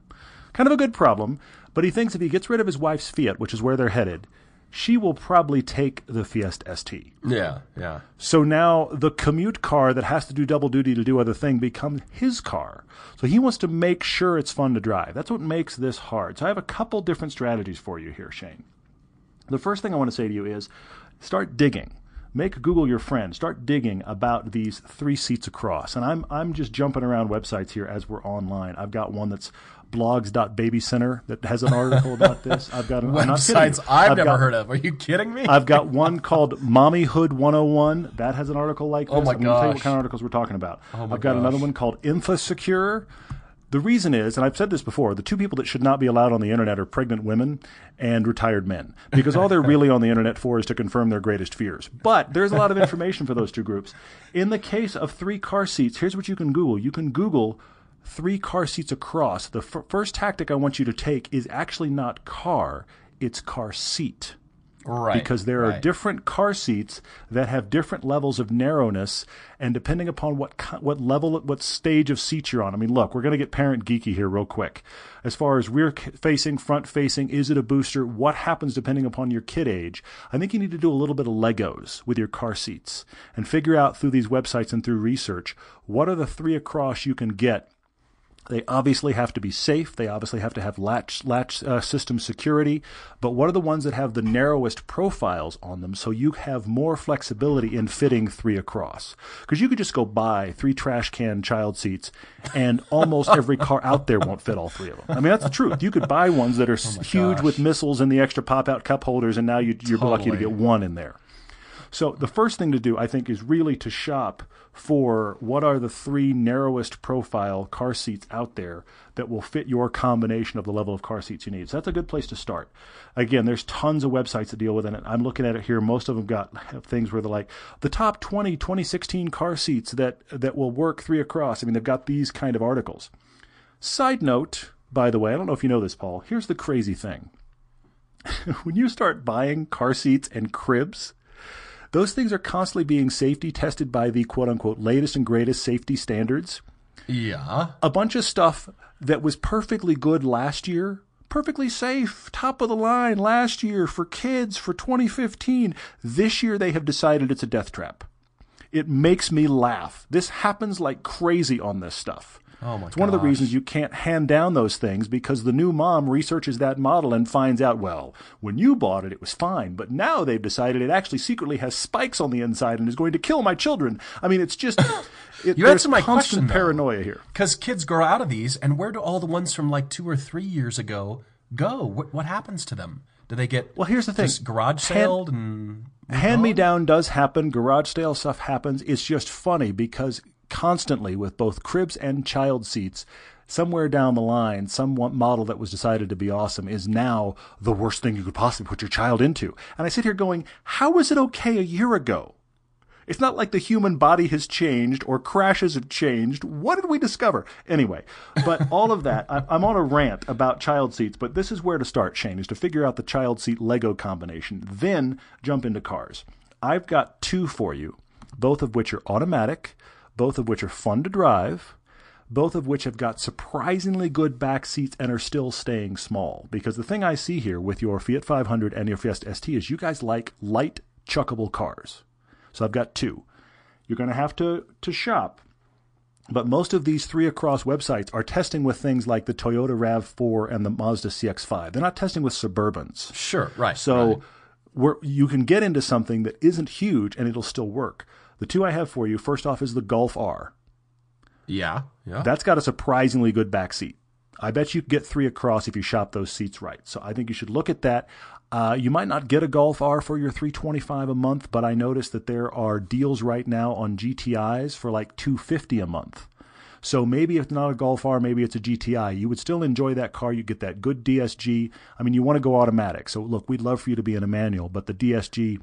Kind of a good problem, but he thinks if he gets rid of his wife's Fiat, which is where they're headed, she will probably take the Fiesta ST. Yeah, yeah. So now the commute car that has to do double duty to do other thing becomes his car. So he wants to make sure it's fun to drive. That's what makes this hard. So I have a couple different strategies for you here, Shane. The first thing I want to say to you is start digging. Make Google your friend. Start digging about these three seats across. And I'm I'm just jumping around websites here as we're online. I've got one that's blogs.babycenter that has an article about this. I've got an, I'm not kidding you. Websites I've, never got- heard of. Are you kidding me? I've got one called Mommyhood 101. That has an article like oh this. Oh my I'm to tell you what kind of articles we're talking about. Oh I've got another one called InfoSecure. The reason is, and I've said this before, the two people that should not be allowed on the internet are pregnant women and retired men, because all they're really on the internet for is to confirm their greatest fears. But there's a lot of information for those two groups. In the case of three car seats, here's what you can Google. You can Google three car seats across. The f- first tactic I want you to take is actually not car, it's car seat Right. because there are right. different car seats that have different levels of narrowness, and depending upon what what level, what stage of seat you're on. I mean, look, we're going to get parent geeky here real quick. As far as rear facing, front facing, is it a booster? What happens depending upon your kid age? I think you need to do a little bit of Legos with your car seats and figure out through these websites and through research what are the three across you can get they obviously have to be safe. They obviously have to have latch latch uh, system security. But what are the ones that have the narrowest profiles on them, so you have more flexibility in fitting three across? Because you could just go buy three trash can child seats, and almost every car out there won't fit all three of them. I mean, that's the truth. You could buy ones that are s huge gosh. with missiles and the extra pop out cup holders, and now you, you're lucky to get one in there. So the first thing to do, I think, is really to shop for what are the three narrowest profile car seats out there that will fit your combination of the level of car seats you need. So that's a good place to start. Again, there's tons of websites that deal with it. I'm looking at it here. Most of them got have things where they're like the top 20 2016 car seats that that will work three across. I mean, they've got these kind of articles. Side note, by the way, I don't know if you know this, Paul. Here's the crazy thing. when you start buying car seats and cribs, those things are constantly being safety tested by the quote unquote latest and greatest safety standards. Yeah. A bunch of stuff that was perfectly good last year, perfectly safe, top of the line last year for kids for 2015. This year they have decided it's a death trap. It makes me laugh. This happens like crazy on this stuff. Oh my It's one of the reasons you can't hand down those things because the new mom researches that model and finds out, well, when you bought it, it was fine, but now they've decided it actually secretly has spikes on the inside and is going to kill my children. I mean, it's just it, You answered my constant question, though. paranoia here. Because kids grow out of these, and where do all the ones from like two or three years ago go? What, what happens to them? Do they get Well, here's the thing. just garage saled and Hand me down does happen. Garage sale stuff happens. It's just funny because constantly with both cribs and child seats, somewhere down the line, some model that was decided to be awesome is now the worst thing you could possibly put your child into. And I sit here going, how was it okay a year ago? It's not like the human body has changed or crashes have changed. What did we discover? Anyway, but all of that, I'm on a rant about child seats, but this is where to start, Shane, is to figure out the child seat Lego combination, then jump into cars. I've got two for you, both of which are automatic, both of which are fun to drive, both of which have got surprisingly good back seats and are still staying small. Because the thing I see here with your Fiat 500 and your Fiesta ST is you guys like light, chuckable cars. So I've got two. You're going to have to to shop. But most of these three across websites are testing with things like the Toyota RAV4 and the Mazda CX5. They're not testing with Suburbans. Sure, right. So right. we're, you can get into something that isn't huge and it'll still work. The two I have for you, first off, is the Golf R. yeah, yeah. That's got a surprisingly good back seat. I bet you get three across if you shop those seats right. So I think you should look at that. Uh, you might not get a Golf R for your 325 a month, but I noticed that there are deals right now on GTIs for like 250 a month. So maybe if not a Golf R, maybe it's a GTI. You would still enjoy that car. You get that good DSG. I mean, you want to go automatic. So look, we'd love for you to be in a manual, but the DSG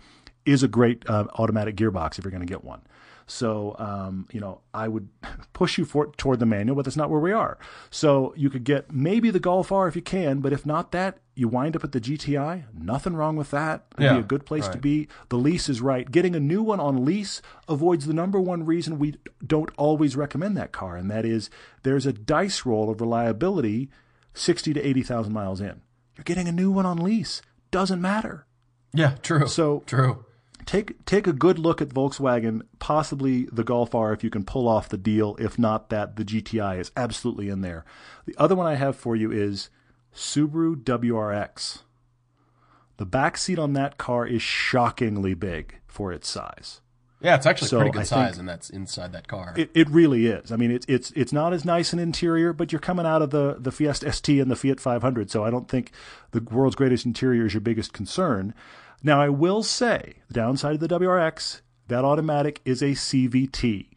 is a great uh, automatic gearbox if you're going to get one. So, um, you know, I would push you for, toward the manual, but that's not where we are. So you could get maybe the Golf R if you can, but if not that, you wind up at the GTI. Nothing wrong with that. It'd Yeah, be a good place to be. The lease is right. Getting a new one on lease avoids the number one reason we don't always recommend that car, and that is there's a dice roll of reliability 60 to 80,000 miles in. You're getting a new one on lease. Doesn't matter. yeah, true. So true. Take take a good look at Volkswagen, possibly the Golf R if you can pull off the deal. If not that, the GTI is absolutely in there. The other one I have for you is Subaru WRX. The back seat on that car is shockingly big for its size. Yeah, it's actually So pretty good I size, and that's inside that car. It, it really is. I mean, it's it's it's not as nice an interior, but you're coming out of the the Fiesta ST and the Fiat 500, so I don't think the world's greatest interior is your biggest concern. Now, I will say the downside of the WRX, that automatic is a CVT.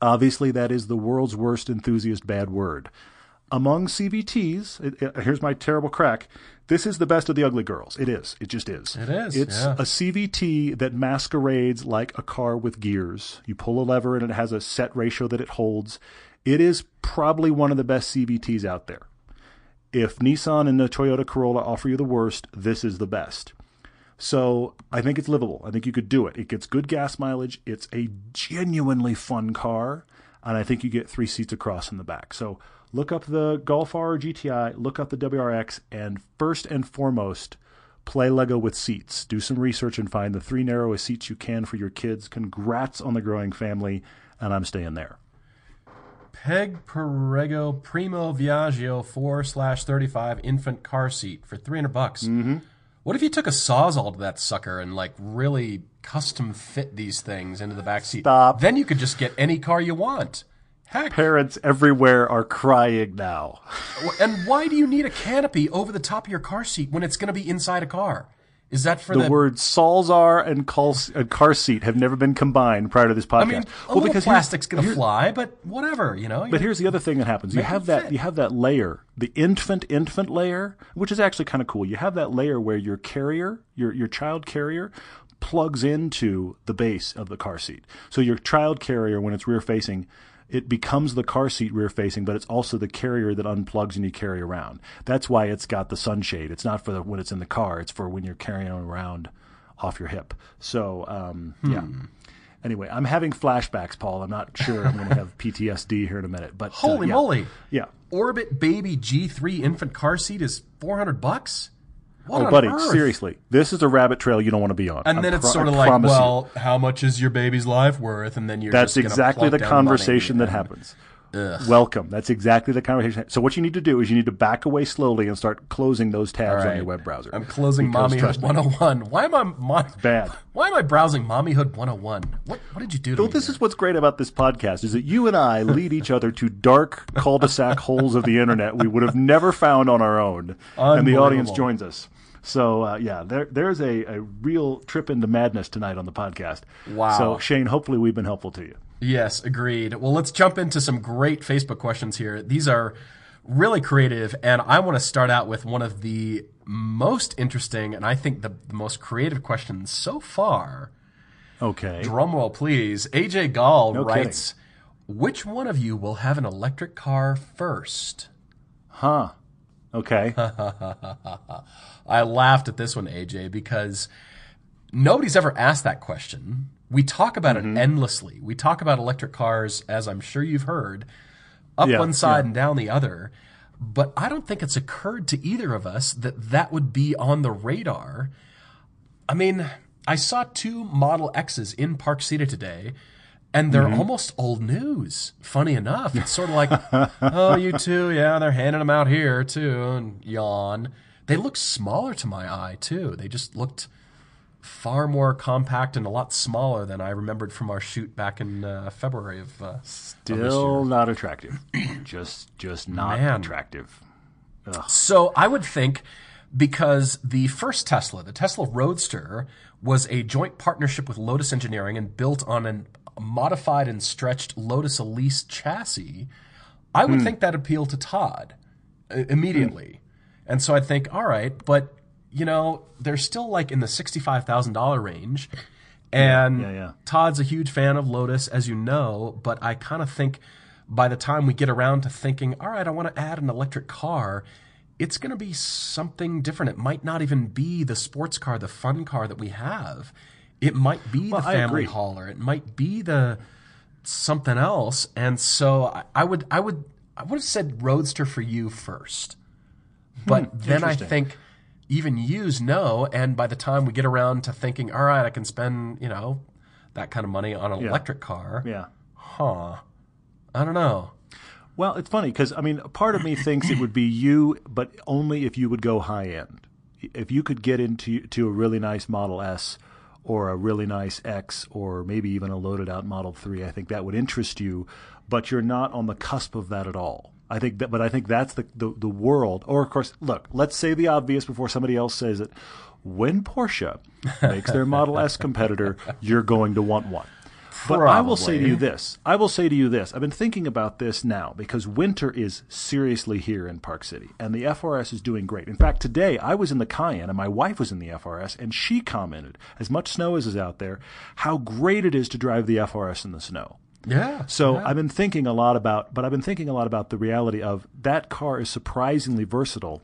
Obviously, that is the world's worst enthusiast bad word. Among CVTs, it, it, here's my terrible crack. This is the best of the ugly girls. It is. It just is. It is, It's yeah. a CVT that masquerades like a car with gears. You pull a lever and it has a set ratio that it holds. It is probably one of the best CVTs out there. If Nissan and the Toyota Corolla offer you the worst, this is the best. So I think it's livable. I think you could do it. It gets good gas mileage. It's a genuinely fun car, and I think you get three seats across in the back. So look up the Golf R GTI, look up the WRX, and first and foremost, play Lego with seats. Do some research and find the three narrowest seats you can for your kids. Congrats on the growing family, and I'm staying there. Peg Perego Primo Viaggio 4 slash 35 infant car seat for 300 bucks. Mm-hmm. What if you took a Sawzall to that sucker and like really custom fit these things into the back seat? Stop. Then you could just get any car you want. Heck, Parents everywhere are crying now. and why do you need a canopy over the top of your car seat when it's going to be inside a car? Is that for The the, words Sawzall and, call, and car seat have never been combined prior to this podcast. I mean, a little here's- plastic's going to fly, but whatever, you know. But here's the other thing that happens. You have that fit. you have that layer, the infant infant layer, which is actually kind of cool. You have that layer where your carrier, your your child carrier plugs into the base of the car seat. So your child carrier when it's rear facing it becomes the car seat rear facing, but it's also the carrier that unplugs and you carry around. That's why it's got the sunshade. It's not for the, when it's in the car. It's for when you're carrying it around off your hip. So um, yeah. Anyway, I'm having flashbacks, Paul. I'm not sure I'm going to have PTSD here in a minute, but uh, Holy yeah. moly. Yeah. Orbit Baby G3 infant car seat is 400 bucks? What Oh, on buddy, earth? seriously, this is a rabbit trail you don't want to be on. And I then it's pro- sort of I like, promise you. well, how much is your baby's life worth? And then you're that's just exactly plunk the down conversation that and- happens. Welcome. That's exactly the conversation. So what you need to do is you need to back away slowly and start closing those tabs All on your web browser. I'm closing Because Mommyhood trust me, 101. Why am I mo- Bad. Why am I browsing Mommyhood 101? What what did you do to Well, me? this here? is what's great about this podcast is that you and I lead each other to dark cul-de-sac holes of the internet we would have never found on our own, and the audience joins us. So uh, yeah, there, there's a, a real trip into madness tonight on the podcast. Wow. So Shane, hopefully we've been helpful to you. Yes, agreed. Well, let's jump into some great Facebook questions here. These are really creative, and I want to start out with one of the most interesting and I think the, the most creative questions so far. Okay. Drumroll, please. AJ Gall No writes, "Which one of you will have an electric car first? Huh. Okay. I laughed at this one, AJ, because nobody's ever asked that question. We talk about Mm-hmm. it endlessly. We talk about electric cars, as I'm sure you've heard, up Yeah, one side yeah. and down the other. But I don't think it's occurred to either of us that that would be on the radar. I mean, I saw two Model X's in Park City today, and they're Mm-hmm. almost old news. Funny enough, it's sort of like, oh, you too, yeah, they're handing them out here too, and yawn. They look smaller to my eye too. They just looked far more compact and a lot smaller than I remembered from our shoot back in uh, February of, uh, of. Still not attractive. just just not Man. attractive. So I would think because the first Tesla, the Tesla Roadster, was a joint partnership with Lotus Engineering and built on an- modified and stretched Lotus Elise chassis, I would think that appealed to Todd uh, immediately. And so I'd think, all right, but you know, they're still like in the sixty-five thousand dollar range, and yeah, yeah. Todd's a huge fan of Lotus, as you know. But I kind of think by the time we get around to thinking, all right, I want to add an electric car, it's going to be something different. It might not even be the sports car, the fun car that we have. It might be Well, the family hauler. It might be the something else. And so I, I would, I would, I would have said Roadster for you first. But then I Hmm, think even use no. And by the time we get around to thinking, all right, I can spend, you know, that kind of money on an electric car. Yeah. Huh. I don't know. Well, it's funny because I mean, part of me thinks it would be you, but only if you would go high end. If you could get into to a really nice Model S or a really nice X or maybe even a loaded out Model 3, I think that would interest you, but you're not on the cusp of that at all. I think that but I think that's the, the the world. Or of course, look, let's say the obvious before somebody else says it. When Porsche makes their Model S competitor, you're going to want one. But I will say to you this. I will say to you this. I've been thinking about this now because winter is seriously here in Park City, and the FRS is doing great. In fact, today I was in the Cayenne, and my wife was in the FRS, and she commented, as much snow as is out there, how great it is to drive the FRS in the snow. Yeah. So yeah. I've been thinking a lot about, but I've been thinking a lot about the reality of that car is surprisingly versatile.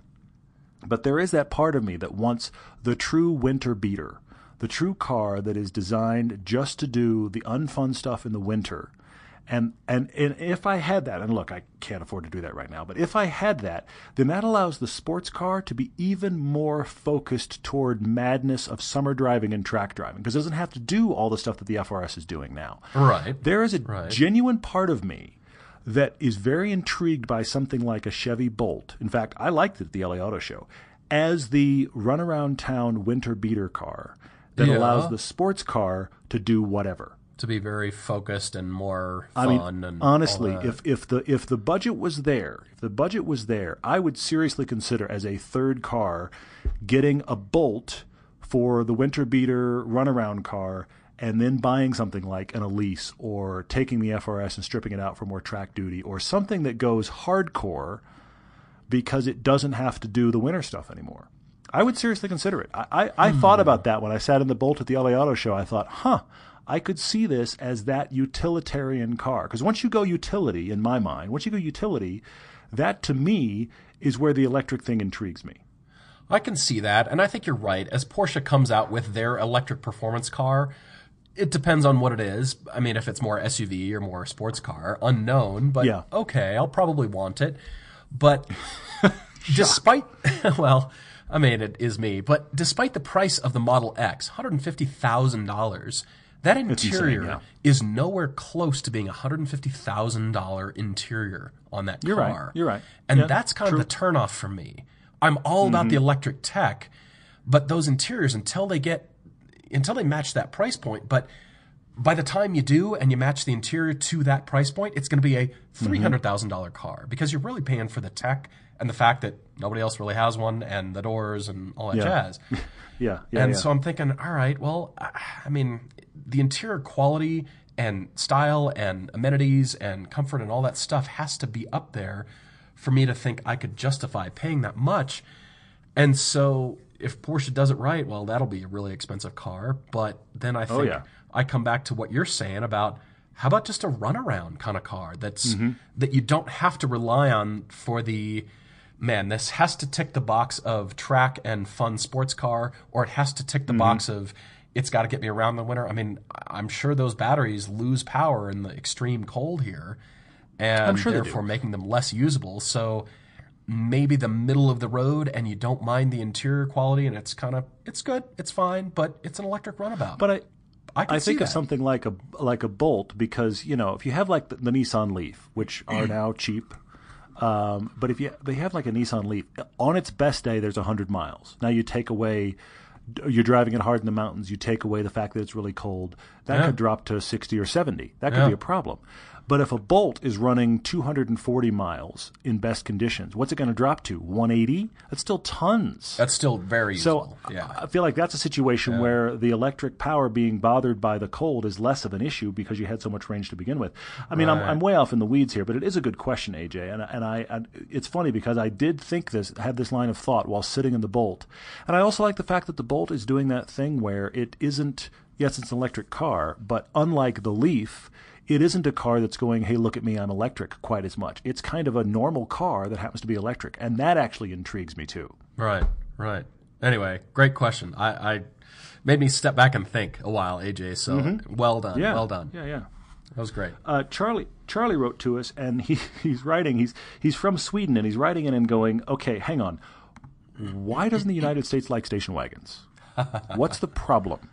But there is that part of me that wants the true winter beater, the true car that is designed just to do the unfun stuff in the winter. And, and and if I had that, and look, I can't afford to do that right now, but if I had that, then that allows the sports car to be even more focused toward madness of summer driving and track driving, because it doesn't have to do all the stuff that the FRS is doing now. Right. There is a Right. genuine part of me that is very intrigued by something like a Chevy Bolt. In fact, I liked it at the LA Auto Show as the run around town winter beater car that Yeah. allows the sports car to do whatever. to be very focused and more I fun mean, and honestly, if if the if the budget was there, if the budget was there, I would seriously consider as a third car getting a Bolt for the winter beater runaround car, and then buying something like an Elise or taking the FRS and stripping it out for more track duty, or something that goes hardcore because it doesn't have to do the winter stuff anymore. I would seriously consider it. I, I, I thought hmm. about that when I sat in the Bolt at the LA Auto Show. I thought, huh, I could see this as that utilitarian car. Because once you go utility, in my mind, once you go utility, that to me is where the electric thing intrigues me. I can see that, and I think you're right. As Porsche comes out with their electric performance car, it depends on what it is. I mean, if it's more SUV or more sports car, unknown, but Yeah. okay, I'll probably want it. But despite, well, I mean, it is me, but despite the price of the Model X, $150,000, that interior yeah. is nowhere close to being a $150,000 interior on that You're right. car. You're right. And Yeah, that's kind of the turnoff for me. I'm all about Mm-hmm. the electric tech, but those interiors until they get until they match that price point, but by the time you do and you match the interior to that price point, it's going to be a Mm-hmm. three hundred thousand dollar car because you're really paying for the tech and the fact that nobody else really has one and the doors and all that Yeah. jazz. Yeah, yeah, and yeah. so I'm thinking, all right, well, I mean, the interior quality and style and amenities and comfort and all that stuff has to be up there for me to think I could justify paying that much. And so if Porsche does it right, well, that'll be a really expensive car. But then I think Oh, yeah. I come back to what you're saying about how about just a runaround kind of car that's Mm-hmm. that you don't have to rely on for the man, this has to tick the box of track and fun sports car, or it has to Mm-hmm. tick the box of it's got to get me around the winter. I mean, I'm sure those batteries lose power in the extreme cold here, and sure therefore making them less usable. So maybe the middle of the road, and you don't mind the interior quality, and it's kind of it's good, it's fine, but it's an electric runabout. But I, I I think of something like a like a Bolt because you know if you have like the, the Nissan Leaf, which are now cheap, um, but if you they have like a Nissan Leaf on its best day, there's hundred miles. Now you take away, you're driving it hard in the mountains. You take away the fact that it's really cold. That Yeah. could drop to sixty or seventy. That could Yeah. be a problem. But if a Bolt is running 240 miles in best conditions, what's it going to drop to? 180? That's still tons. That's still very So useful. yeah. I feel like that's a situation where the electric power being bothered by the cold is less of an issue because you had so much range to begin with. I mean, I'm, I'm way off in the weeds here, but it is a good question, AJ. And, and I, I, it's funny because I did think this, had this line of thought while sitting in the Bolt. And I also like the fact that the Bolt is doing that thing where it isn't, yes, it's an electric car, but unlike the Leaf, it isn't a car that's going, hey, look at me, I'm electric quite as much. It's kind of a normal car that happens to be electric. And that actually intrigues me too. Right, right. Anyway, great question. I, I made me step back and think a while, AJ. So well done, Mm-hmm. Yeah. well done. Yeah, yeah. That was great. uh, Charlie Charlie wrote to us, and he, he's writing. He's he's from Sweden, and he's writing in and going, "Okay, hang on. Why doesn't the United States like station wagons? What's the problem?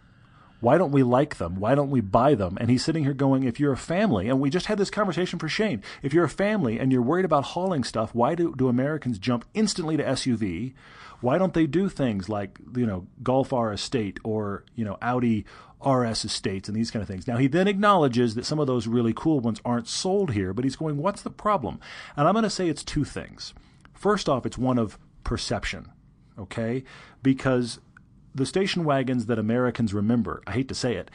Why don't we like them? Why don't we buy them?" And he's sitting here going, "If you're a family, and we just had this conversation for Shane. If you're a family and you're worried about hauling stuff, why do do Americans jump instantly to SUV?" Why don't they do things like you know Golf R Estate or you know Audi RS estates and these kind of things. Now, he then acknowledges that some of those really cool ones aren't sold here, but he's going, what's the problem? And I'm going to say it's two things. First off, it's one of perception, okay? Because the station wagons that Americans remember, I hate to say it,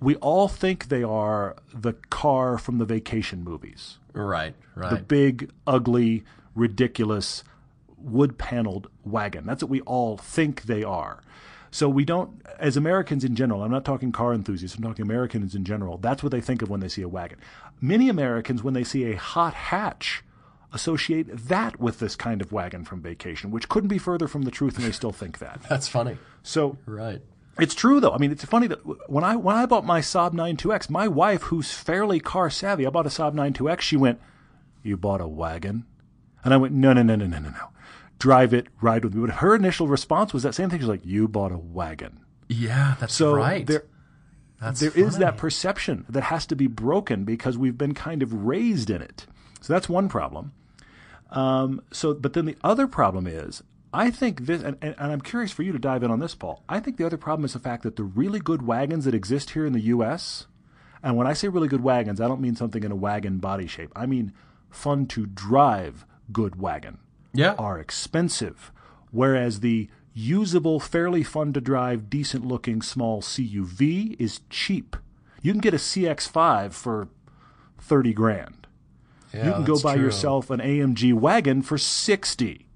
we all think they are the car from the vacation movies. Right, right. The big, ugly, ridiculous, wood paneled wagon. That's what we all think they are. So we don't, as Americans in general, I'm not talking car enthusiasts, I'm talking Americans in general, that's what they think of when they see a wagon. Many Americans, when they see a hot hatch, associate that with this kind of wagon from vacation, which couldn't be further from the truth, and they still think that. That's funny. So Right. it's true though. I mean, it's funny that when I when I bought my Saab 92X, my wife, who's fairly car savvy, I bought a Saab 92X. She went, "You bought a wagon?" And I went, "No, no, no, no, no, no, no. Drive it, ride with me." But her initial response was that same thing. She's like, "You bought a wagon." Yeah, that's So right. there that's there is that perception that has to be broken because we've been kind of raised in it. So that's one problem. Um, so, but then the other problem is, I think this, and, and, and I'm curious for you to dive in on this, Paul. I think the other problem is the fact that the really good wagons that exist here in the U.S., and when I say really good wagons, I don't mean something in a wagon body shape. I mean fun to drive good wagon Yeah. are expensive, whereas the usable, fairly fun to drive, decent looking small CUV is cheap. You can get a CX5 for 30 grand. Yeah, you can go buy true. yourself an AMG wagon for 60.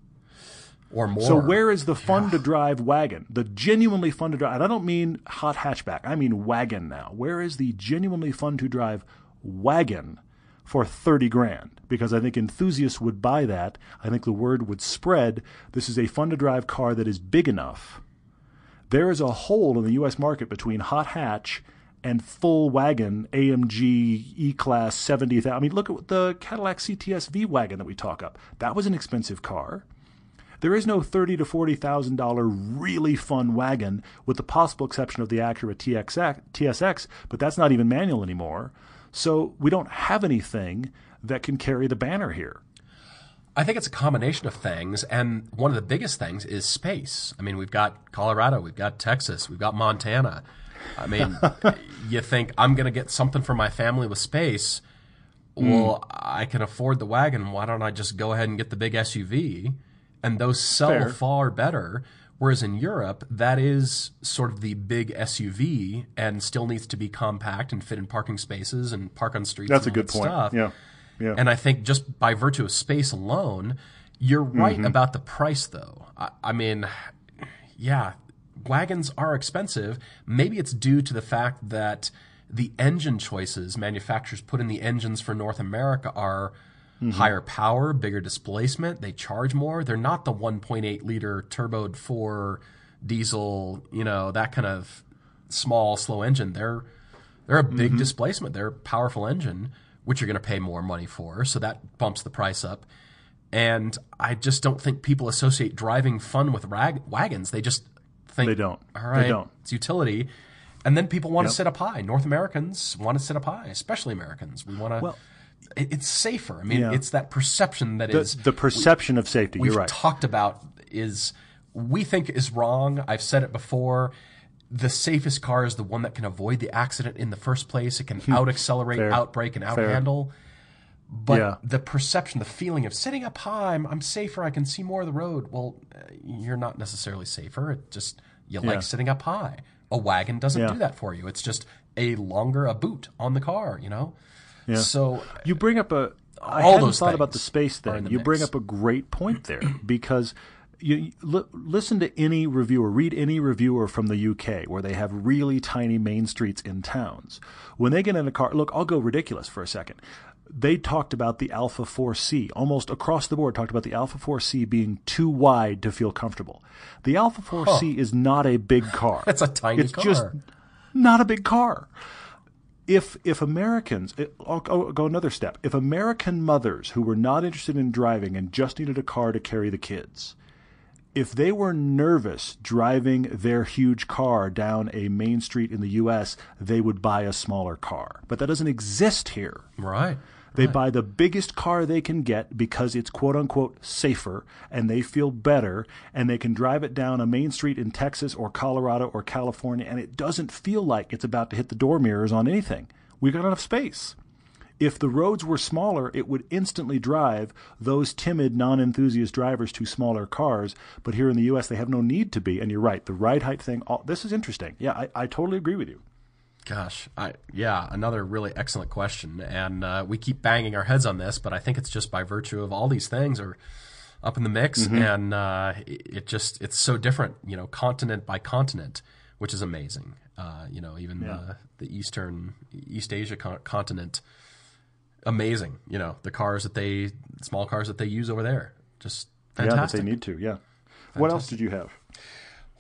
or more. So where is the fun to drive wagon? The genuinely fun to drive, and I don't mean hot hatchback. I mean wagon now. Where is the genuinely fun to drive wagon for 30 grand? Because I think enthusiasts would buy that. I think the word would spread. This is a fun to drive car that is big enough. There is a hole in the US market between hot hatch and full wagon AMG E Class 70,000. I mean, look at the Cadillac CTS V wagon that we talk up. That was an expensive car. There is no thirty to forty thousand dollar really fun wagon, with the possible exception of the Acura TXX, TSX, but that's not even manual anymore. So we don't have anything that can carry the banner here. I think it's a combination of things, and one of the biggest things is space. I mean, we've got Colorado, we've got Texas, we've got Montana. I mean, you think I'm going to get something for my family with space? Well, I can afford the wagon. Why don't I just go ahead and get the big SUV? And those sell Fair. far better. Whereas in Europe, that is sort of the big SUV and still needs to be compact and fit in parking spaces and park on streets. That's a good that point. Stuff. Yeah, yeah. And I think just by virtue of space alone, you're right Mm-hmm. about the price, though. I, I mean, yeah, wagons are expensive. Maybe it's due to the fact that the engine choices manufacturers put in the engines for North America are Mm-hmm. higher power, bigger displacement. They charge more. They're not the 1.8 liter turboed four diesel, you know, that kind of small, slow engine. They're they're a Mm-hmm. big displacement. They're a powerful engine, which you're going to pay more money for. So that bumps the price up. And I just don't think people associate driving fun with rag- wagons. They just think They don't. All They don't. it's utility. And then people want Yep. to sit up high. North Americans want to sit up high, especially Americans. We want to. Well- it's safer. I mean, Yeah. it's that perception that is the, the perception of safety. we've You're right. talked about is we think is wrong. I've said it before. The safest car is the one that can avoid the accident in the first place. It can out accelerate, Hmm. Out brake, and out handle. But Yeah. the perception, the feeling of sitting up high, I'm, I'm safer. I can see more of the road. Well, uh, you're not necessarily safer. It just you Yeah. like sitting up high. A wagon doesn't Yeah. do that for you. It's just a longer a boot on the car. You know. Yeah. So You bring up a. I All hadn't those thought about the space thing. the You bring up a great point there because you, li- listen to any reviewer, read any reviewer from the UK where they have really tiny main streets in towns. When they get in a car, look, I'll go ridiculous for a second. They talked about the Alfa 4C almost across the board. Talked about the Alfa 4C being too wide to feel comfortable. The Alfa 4C is not a big car. It's a tiny it's car. just not a big car if if Americans, it, I'll, I'll go another step. If American mothers who were not interested in driving and just needed a car to carry the kids, if they were nervous driving their huge car down a main street in the U.S., they would buy a smaller car. But that doesn't exist here. right. They buy the biggest car they can get because it's quote unquote safer and they feel better and they can drive it down a main street in Texas or Colorado or California and it doesn't feel like it's about to hit the door mirrors on anything. We've got enough space. If the roads were smaller, it would instantly drive those timid, non enthusiast drivers to smaller cars. But here in the U.S., they have no need to be. And you're right, the ride height thing, all, this is interesting. Yeah, I, I totally agree with you. Gosh, I yeah, another really excellent question, and uh, we keep banging our heads on this, but I think it's just by virtue of all these things are up in the mix, Mm-hmm. and uh, it, just it's so different, you know, continent by continent, which is amazing. Uh, you know, even the, the Eastern East Asia con- continent, amazing. You know, the cars that they small cars that they use over there, just Yeah, that fantastic. they need to. Yeah. What else did you have?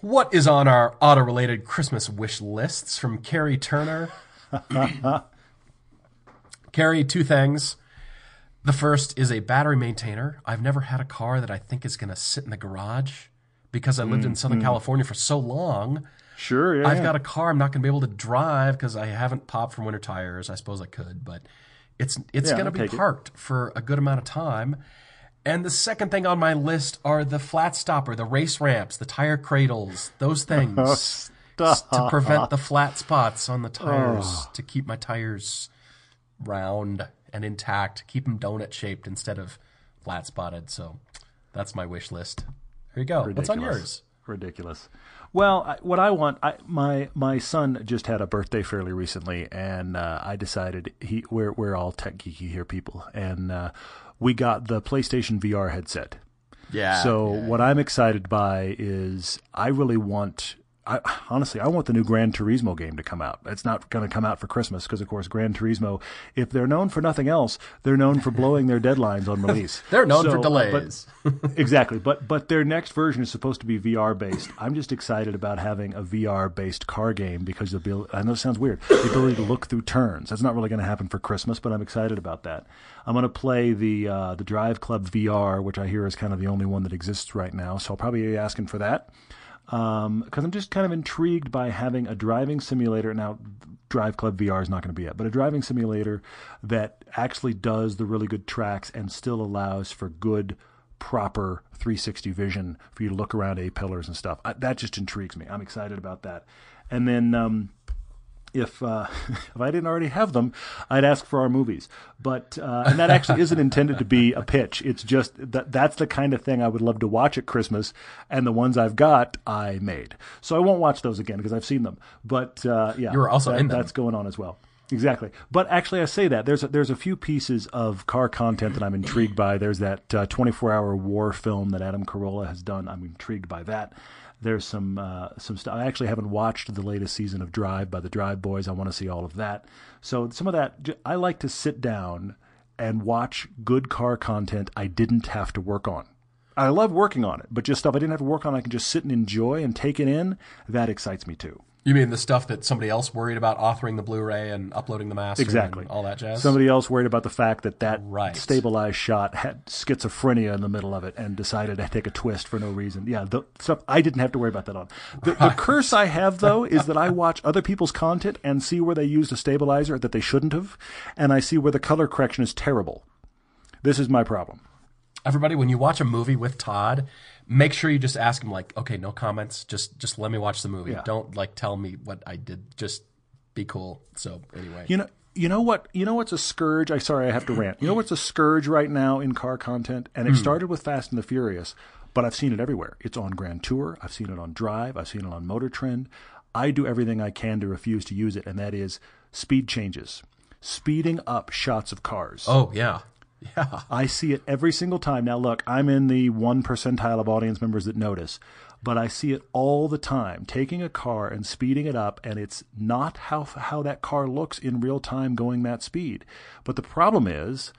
What is on our auto related Christmas wish lists from Carrie Turner? Carrie, two things. The first is a battery maintainer. I've never had a car that I think is going to sit in the garage because I lived in mm, Southern mm. California for so long. Sure. Yeah. I've got a car I'm not going to be able to drive because I haven't popped from winter tires. I suppose I could, but it's it's Yeah, going to be take it. parked for a good amount of time. And the second thing on my list are the flat stopper, the race ramps, the tire cradles, those things to prevent the flat spots on the tires, Oh. to keep my tires round and intact, keep them donut shaped instead of flat spotted. So that's my wish list. There you go. What's on yours? Ridiculous. Well, I, what I want, I, my my son just had a birthday fairly recently, and uh, I decided he we're we're all tech geeky here, people, and uh, we got the PlayStation VR headset. Yeah. So what I'm excited by is I really want. I, honestly, I want the new Gran Turismo game to come out. It's not going to come out for Christmas because, of course, Gran Turismo, if they're known for nothing else, they're known for blowing their deadlines on release. They're known for So, uh, delays. but- exactly, but but their next version is supposed to be VR based. I'm just excited about having a VR based car game because the ability. I know it sounds weird. The ability to look through turns. That's not really going to happen for Christmas, but I'm excited about that. I'm going to play the uh, the Drive Club VR, which I hear is kind of the only one that exists right now. So I'll probably be asking for that because I'm just kind of intrigued by having a driving simulator. Now, Drive Club VR is not going to be it, but a driving simulator that actually does the really good tracks and still allows for good, proper 360 vision for you to look around A pillars and stuff. I, that just intrigues me. I'm excited about that. And then. Um, if uh, if I didn't already have them, I'd ask for our movies. But uh, and that actually isn't intended to be a pitch. It's just that that's the kind of thing I would love to watch at Christmas, and the ones I've got I made. So I won't watch those again because I've seen them. But uh, yeah, You were also that- in them. That's going on as well. Exactly. But actually, I say that there's a, there's a few pieces of car content that I'm intrigued by. There's that uh, 24 hour war film that Adam Carolla has done. I'm intrigued by that. There's some uh, some stuff. I actually haven't watched the latest season of Drive by the Drive Boys. I want to see all of that. So some of that, I like to sit down and watch good car content I didn't have to work on. I love working on it, but just stuff I didn't have to work on, I can just sit and enjoy and take it in. That excites me too. You mean the stuff that somebody else worried about authoring the Blu-ray and uploading the master Exactly. and all that jazz? Somebody else worried about the fact that that Right. stabilized shot had schizophrenia in the middle of it and decided to take a twist for no reason. Yeah, the stuff I didn't have to worry about that on. The, the curse I have though is that I watch other people's content and see where they used a stabilizer that they shouldn't have, and I see where the color correction is terrible. This is my problem. Everybody, when you watch a movie with Todd, make sure you just ask him like, okay, no comments. Just just let me watch the movie. Yeah. Don't like tell me what I did. Just be cool. So anyway, You know, you know what? You know what's a scourge? I sorry, I have to rant. You know what's a scourge right now in car content? And it hmm. started with Fast and the Furious, but I've seen it everywhere. It's on Grand Tour. I've seen it on Drive. I've seen it on Motor Trend. I do everything I can to refuse to use it, and that is speed changes, speeding up shots of cars. oh yeah, yeah. I see it every single time. Now, look, I'm in the one percentile of audience members that notice, but I see it all the time. Taking a car and speeding it up, and it's not how how that car looks in real time going that speed. But the problem is,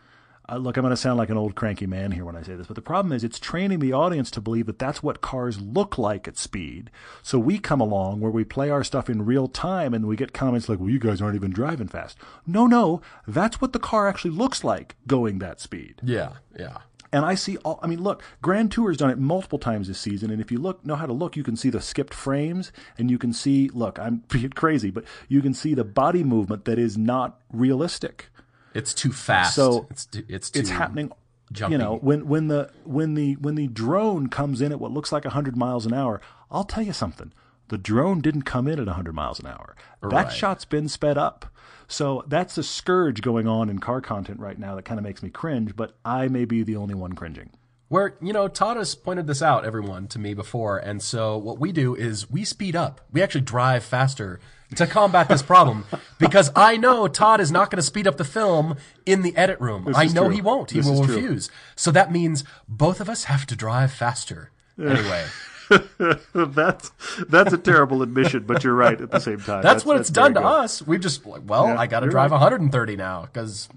uh, look, I'm going to sound like an old cranky man here when I say this, but the problem is it's training the audience to believe that that's what cars look like at speed. So we come along where we play our stuff in real time and we get comments like, well, you guys aren't even driving fast. No, no, that's what the car actually looks like going that speed. Yeah, yeah. And I see all, I mean, look, Grand Tour's done it multiple times this season. And if you look, know how to look, you can see the skipped frames and you can see, look, I'm being crazy, but you can see the body movement that is not realistic. It's too fast. So, it's too, it's too It's happening. jumpy. You know, when, when the, when the, when the drone comes in at what looks like 100 miles an hour, I'll tell you something. The drone didn't come in at 100 miles an hour. That Right. shot's been sped up. So that's a scourge going on in car content right now that kind of makes me cringe, but I may be the only one cringing. Where, you know, Todd has pointed this out, everyone, to me before. And so what we do is we speed up. We actually drive faster to combat this problem because I know Todd is not going to speed up the film in the edit room. I know true. he won't. He This will refuse. So that means both of us have to drive faster. Anyway, that's that's a terrible admission, but you're right at the same time. that's, what it's done to good. us. We've just like, well, Yeah, I got to drive right. 130 now because,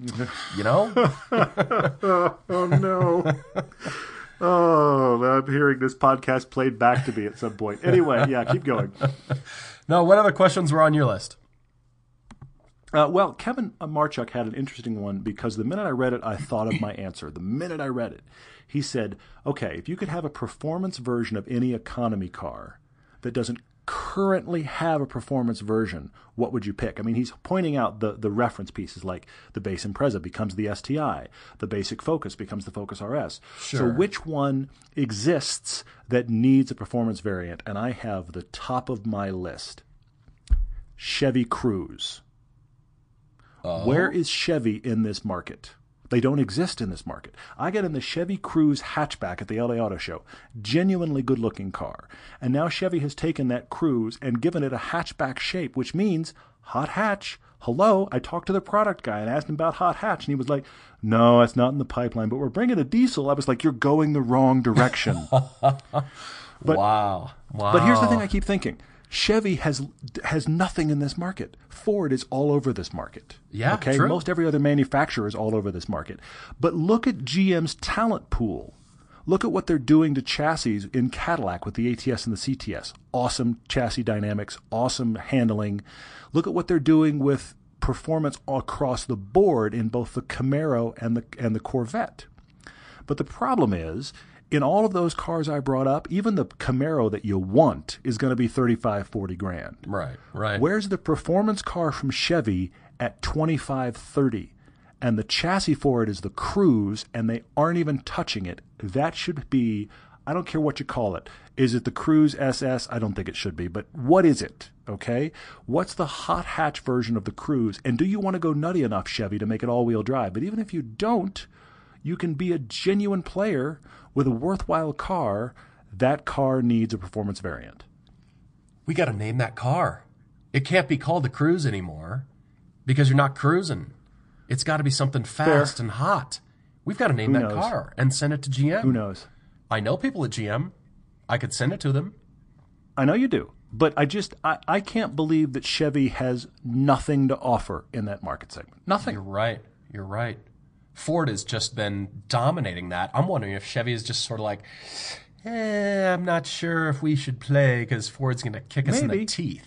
you know, Oh no. Oh, I'm hearing this podcast played back to me at some point. Anyway, yeah, keep going. no. What other questions were on your list? Uh, well, Kevin Marchuk had an interesting one because the minute I read it, I thought of my answer. The minute I read it, he said, okay, if you could have a performance version of any economy car that doesn't currently have a performance version, what would you pick? I mean, he's pointing out the, the reference pieces like the base Impreza becomes the STI, the basic Focus becomes the Focus RS. So, which one exists that needs a performance variant? And I have the top of my list Chevy Cruze. Oh. Where is Chevy in this market? They don't exist in this market. I get in the Chevy Cruze hatchback at the LA Auto Show, genuinely good looking car. And now Chevy has taken that Cruze and given it a hatchback shape, which means hot hatch. Hello, I talked to the product guy and asked him about hot hatch, and he was like, "No, that's not in the pipeline, but we're bringing a diesel." I was like, "You're going the wrong direction." wow. Wow. But here's the thing I keep thinking. Chevy has has nothing in this market. Ford is all over this market. Yeah, Okay. true. Most every other manufacturer is all over this market. But look at GM's talent pool. Look at what they're doing to chassis in Cadillac with the ATS and the CTS. Awesome chassis dynamics, awesome handling. Look at what they're doing with performance across the board in both the Camaro and the and the Corvette. But the problem is, in all of those cars I brought up, even the Camaro that you want is going to be 35, 40 grand. right, right. Where's the performance car from Chevy at 25, 30? And the chassis for it is the Cruze, and they aren't even touching it. That should be, I don't care what you call it. Is it the Cruze SS? I don't think it should be, but what is it? Okay? What's the hot hatch version of the Cruze? And do you want to go nutty enough, Chevy, to make it all wheel drive? But even if you don't, you can be a genuine player with a worthwhile car. That car needs a performance variant. we got to name that car. It can't be called the Cruze anymore because you're not cruising. It's got to be something fast and hot. We've got to name Who that knows? car and send it to GM. Who knows? I know people at GM. I could send it to them. I know you do, but I just I, I can't believe that Chevy has nothing to offer in that market segment. Nothing. You're right. You're right. Ford has just been dominating that. I'm wondering if Chevy is just sort of like, eh, I'm not sure if we should play because Ford's going to kick us in the teeth.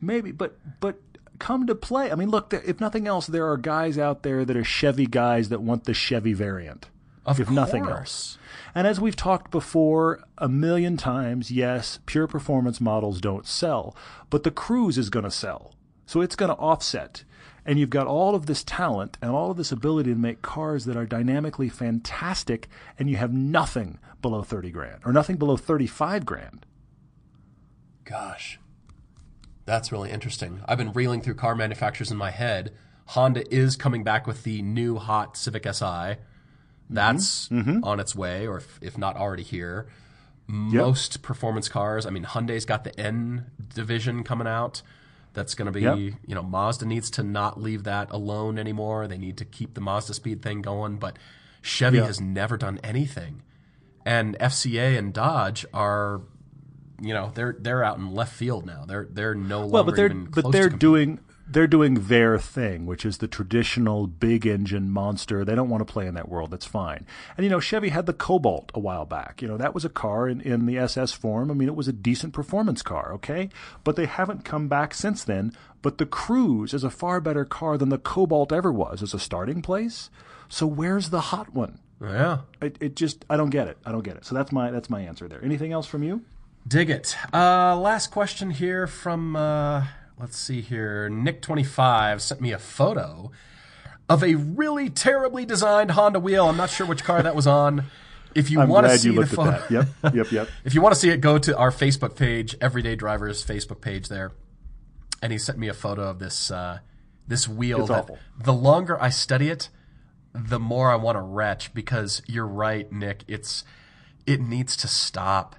Maybe, but but come to play. I mean, look, if nothing else, there are guys out there that are Chevy guys that want the Chevy variant. Of if nothing else. And as we've talked before a million times, yes, pure performance models don't sell, but the Cruze is going to sell. So it's going to offset. And you've got all of this talent and all of this ability to make cars that are dynamically fantastic, and you have nothing below 30 grand or nothing below 35 grand. Gosh, that's really interesting. I've been reeling through car manufacturers in my head. Honda is coming back with the new hot Civic Si. That's mm-hmm. Mm-hmm. on its way, or if, if not already here. Most performance cars, I mean, Hyundai's got the N division coming out. That's going to be, Yep. you know, Mazda needs to not leave that alone anymore. They need to keep the Mazdaspeed thing going. But Chevy Yeah. has never done anything. And FCA and Dodge are you know they're they're out in left field now. They're they're no longer Well, but they're even but they're doing they're doing their thing, which is the traditional big engine monster. They don't want to play in that world. That's fine. And you know, Chevy had the Cobalt a while back. You know, that was a car in, in the SS form. I mean, it was a decent performance car, okay? But they haven't come back since then. But the Cruze is a far better car than the Cobalt ever was as a starting place. So where's the hot one? yeah. It, it just I don't get it. I don't get it. So that's my that's my answer there. Anything else from you? Dig it. Uh, last question here from uh, let's see here. Nick twenty five sent me a photo of a really terribly designed Honda wheel. I'm not sure which car that was on. If you I'm want to see the photo. Yep, yep, yep. if you want to see it, go to our Facebook page, Everyday Drivers Facebook page there. And he sent me a photo of this uh, this wheel. It's that awful. The longer I study it, the more I want to retch because you're right, Nick. It's it needs to stop.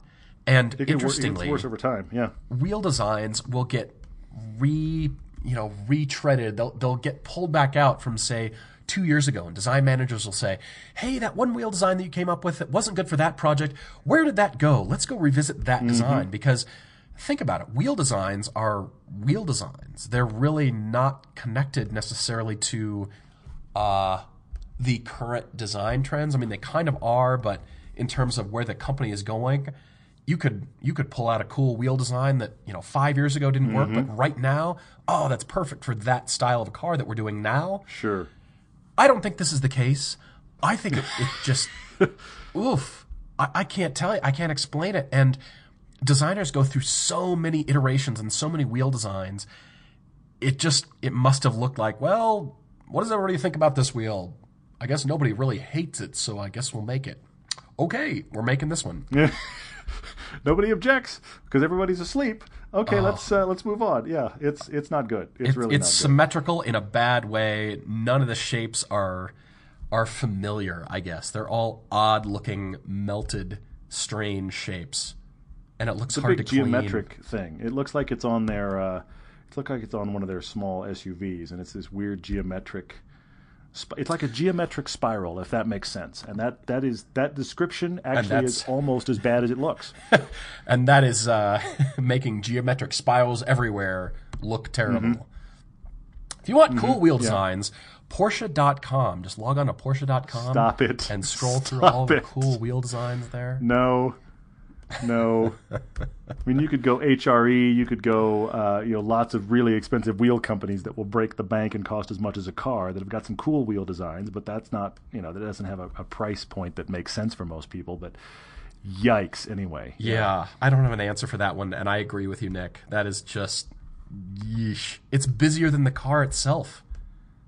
And It wor- interestingly, over time. Yeah. wheel designs will get re you know retreaded. They'll they'll get pulled back out from say two years ago, and design managers will say, "Hey, that one wheel design that you came up with that wasn't good for that project. Where did that go? Let's go revisit that design because." Think about it. Wheel designs are wheel designs. They're really not connected necessarily to uh, the current design trends. I mean, they kind of are, but in terms of where the company is going, you could you could pull out a cool wheel design that you know five years ago didn't work, but mm-hmm. right now, oh, that's perfect for that style of a car that we're doing now. Sure. I don't think this is the case. I think it, it just, oof. I, I can't tell you. I can't explain it. And designers go through so many iterations and so many wheel designs. It just, it must have looked like, well, what does everybody think about this wheel? I guess nobody really hates it, so I guess we'll make it. Okay, we're making this one. Yeah. Nobody objects because everybody's asleep. Okay, let's uh, let's move on. Yeah, it's it's not good. It's really it's symmetrical in a bad way. None of the shapes are are familiar. I guess they're all odd looking, melted, strange shapes, and it looks good. hard Big to clean. geometric thing. It looks like it's on their. Uh, it looks like it's on one of their small SUVs, and it's this weird geometric. It's like a geometric spiral, if that makes sense. And that that is that description actually is almost as bad as it looks. and that is uh, making geometric spirals everywhere look terrible. Mm-hmm. If you want cool wheel designs, Porsche.com. Just log on to Porsche.com. Stop it. And scroll through Stop all the cool wheel designs there. No, no. I mean, you could go HRE. You could go, uh, you know, lots of really expensive wheel companies that will break the bank and cost as much as a car that have got some cool wheel designs, but that's not, you know, that doesn't have a, a price point that makes sense for most people. But yikes, anyway. Yeah, I don't have an answer for that one, and I agree with you, Nick. That is just yeesh. It's busier than the car itself.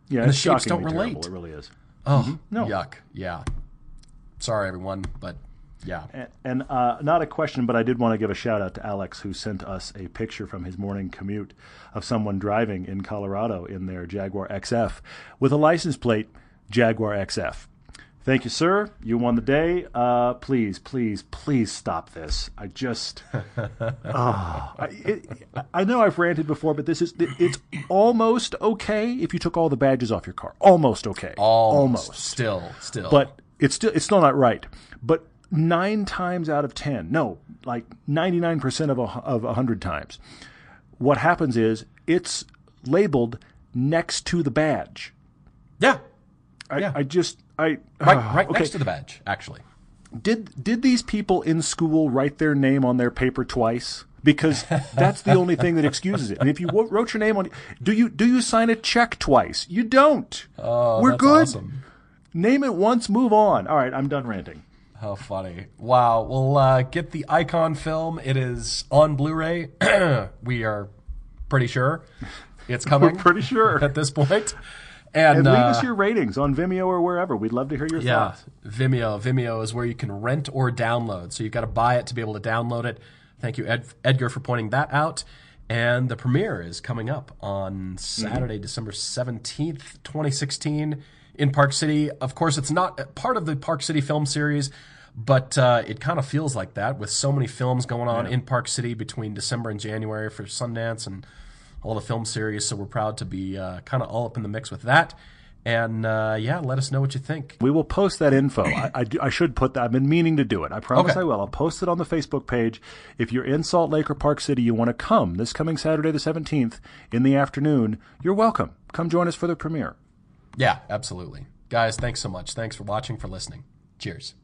Yeah, the it's shapes don't shockingly terrible. relate. It really is. Oh, No. yuck. Yeah. Sorry, everyone, but yeah. And, and uh, not a question, but I did want to give a shout out to Alex, who sent us a picture from his morning commute of someone driving in Colorado in their Jaguar XF with a license plate Jaguar XF. Thank you, sir. You won the day. Uh, please, please, please stop this. I just, Ah, I, it, I know I've ranted before, but this is it's almost okay if you took all the badges off your car. Almost okay. Almost. Still, still. But it's still it's still not right. But nine times out of ten, no, like ninety nine percent of a, of hundred times, what happens is it's labeled next to the badge. yeah. I, Yeah. I just I Right, ah, right okay. next to the badge, actually. Did did these people in school write their name on their paper twice? Because that's the only thing that excuses it. And if you wrote your name on, do you do you sign a check twice? You don't. Oh, We're that's good. awesome. Name it once, move on. All right, I'm done ranting. How funny. Wow. We'll uh, get the Icon film. It is on Blu ray. we are pretty sure it's coming Pretty sure. at this point. And, And leave uh, us your ratings on Vimeo or wherever. We'd love to hear your thoughts. Yeah, thoughts. Vimeo. Vimeo is where you can rent or download. So you've got to buy it to be able to download it. Thank you, Ed, Edgar, for pointing that out. And the premiere is coming up on Saturday, December 17th, 2016, in Park City. Of course, it's not part of the Park City film series, but uh, it kind of feels like that with so many films going on in Park City between December and January for Sundance and all the film series. So we're proud to be uh, kind of all up in the mix with that. And uh, yeah, let us know what you think. We will post that info. I, I, do- I should put that. I've been meaning to do it. I promise Okay. I will. I'll post it on the Facebook page. If you're in Salt Lake or Park City, you want to come this coming Saturday the 17th in the afternoon, you're welcome. Come join us for the premiere. Yeah, absolutely. Guys, thanks so much. Thanks for watching, for listening. Cheers.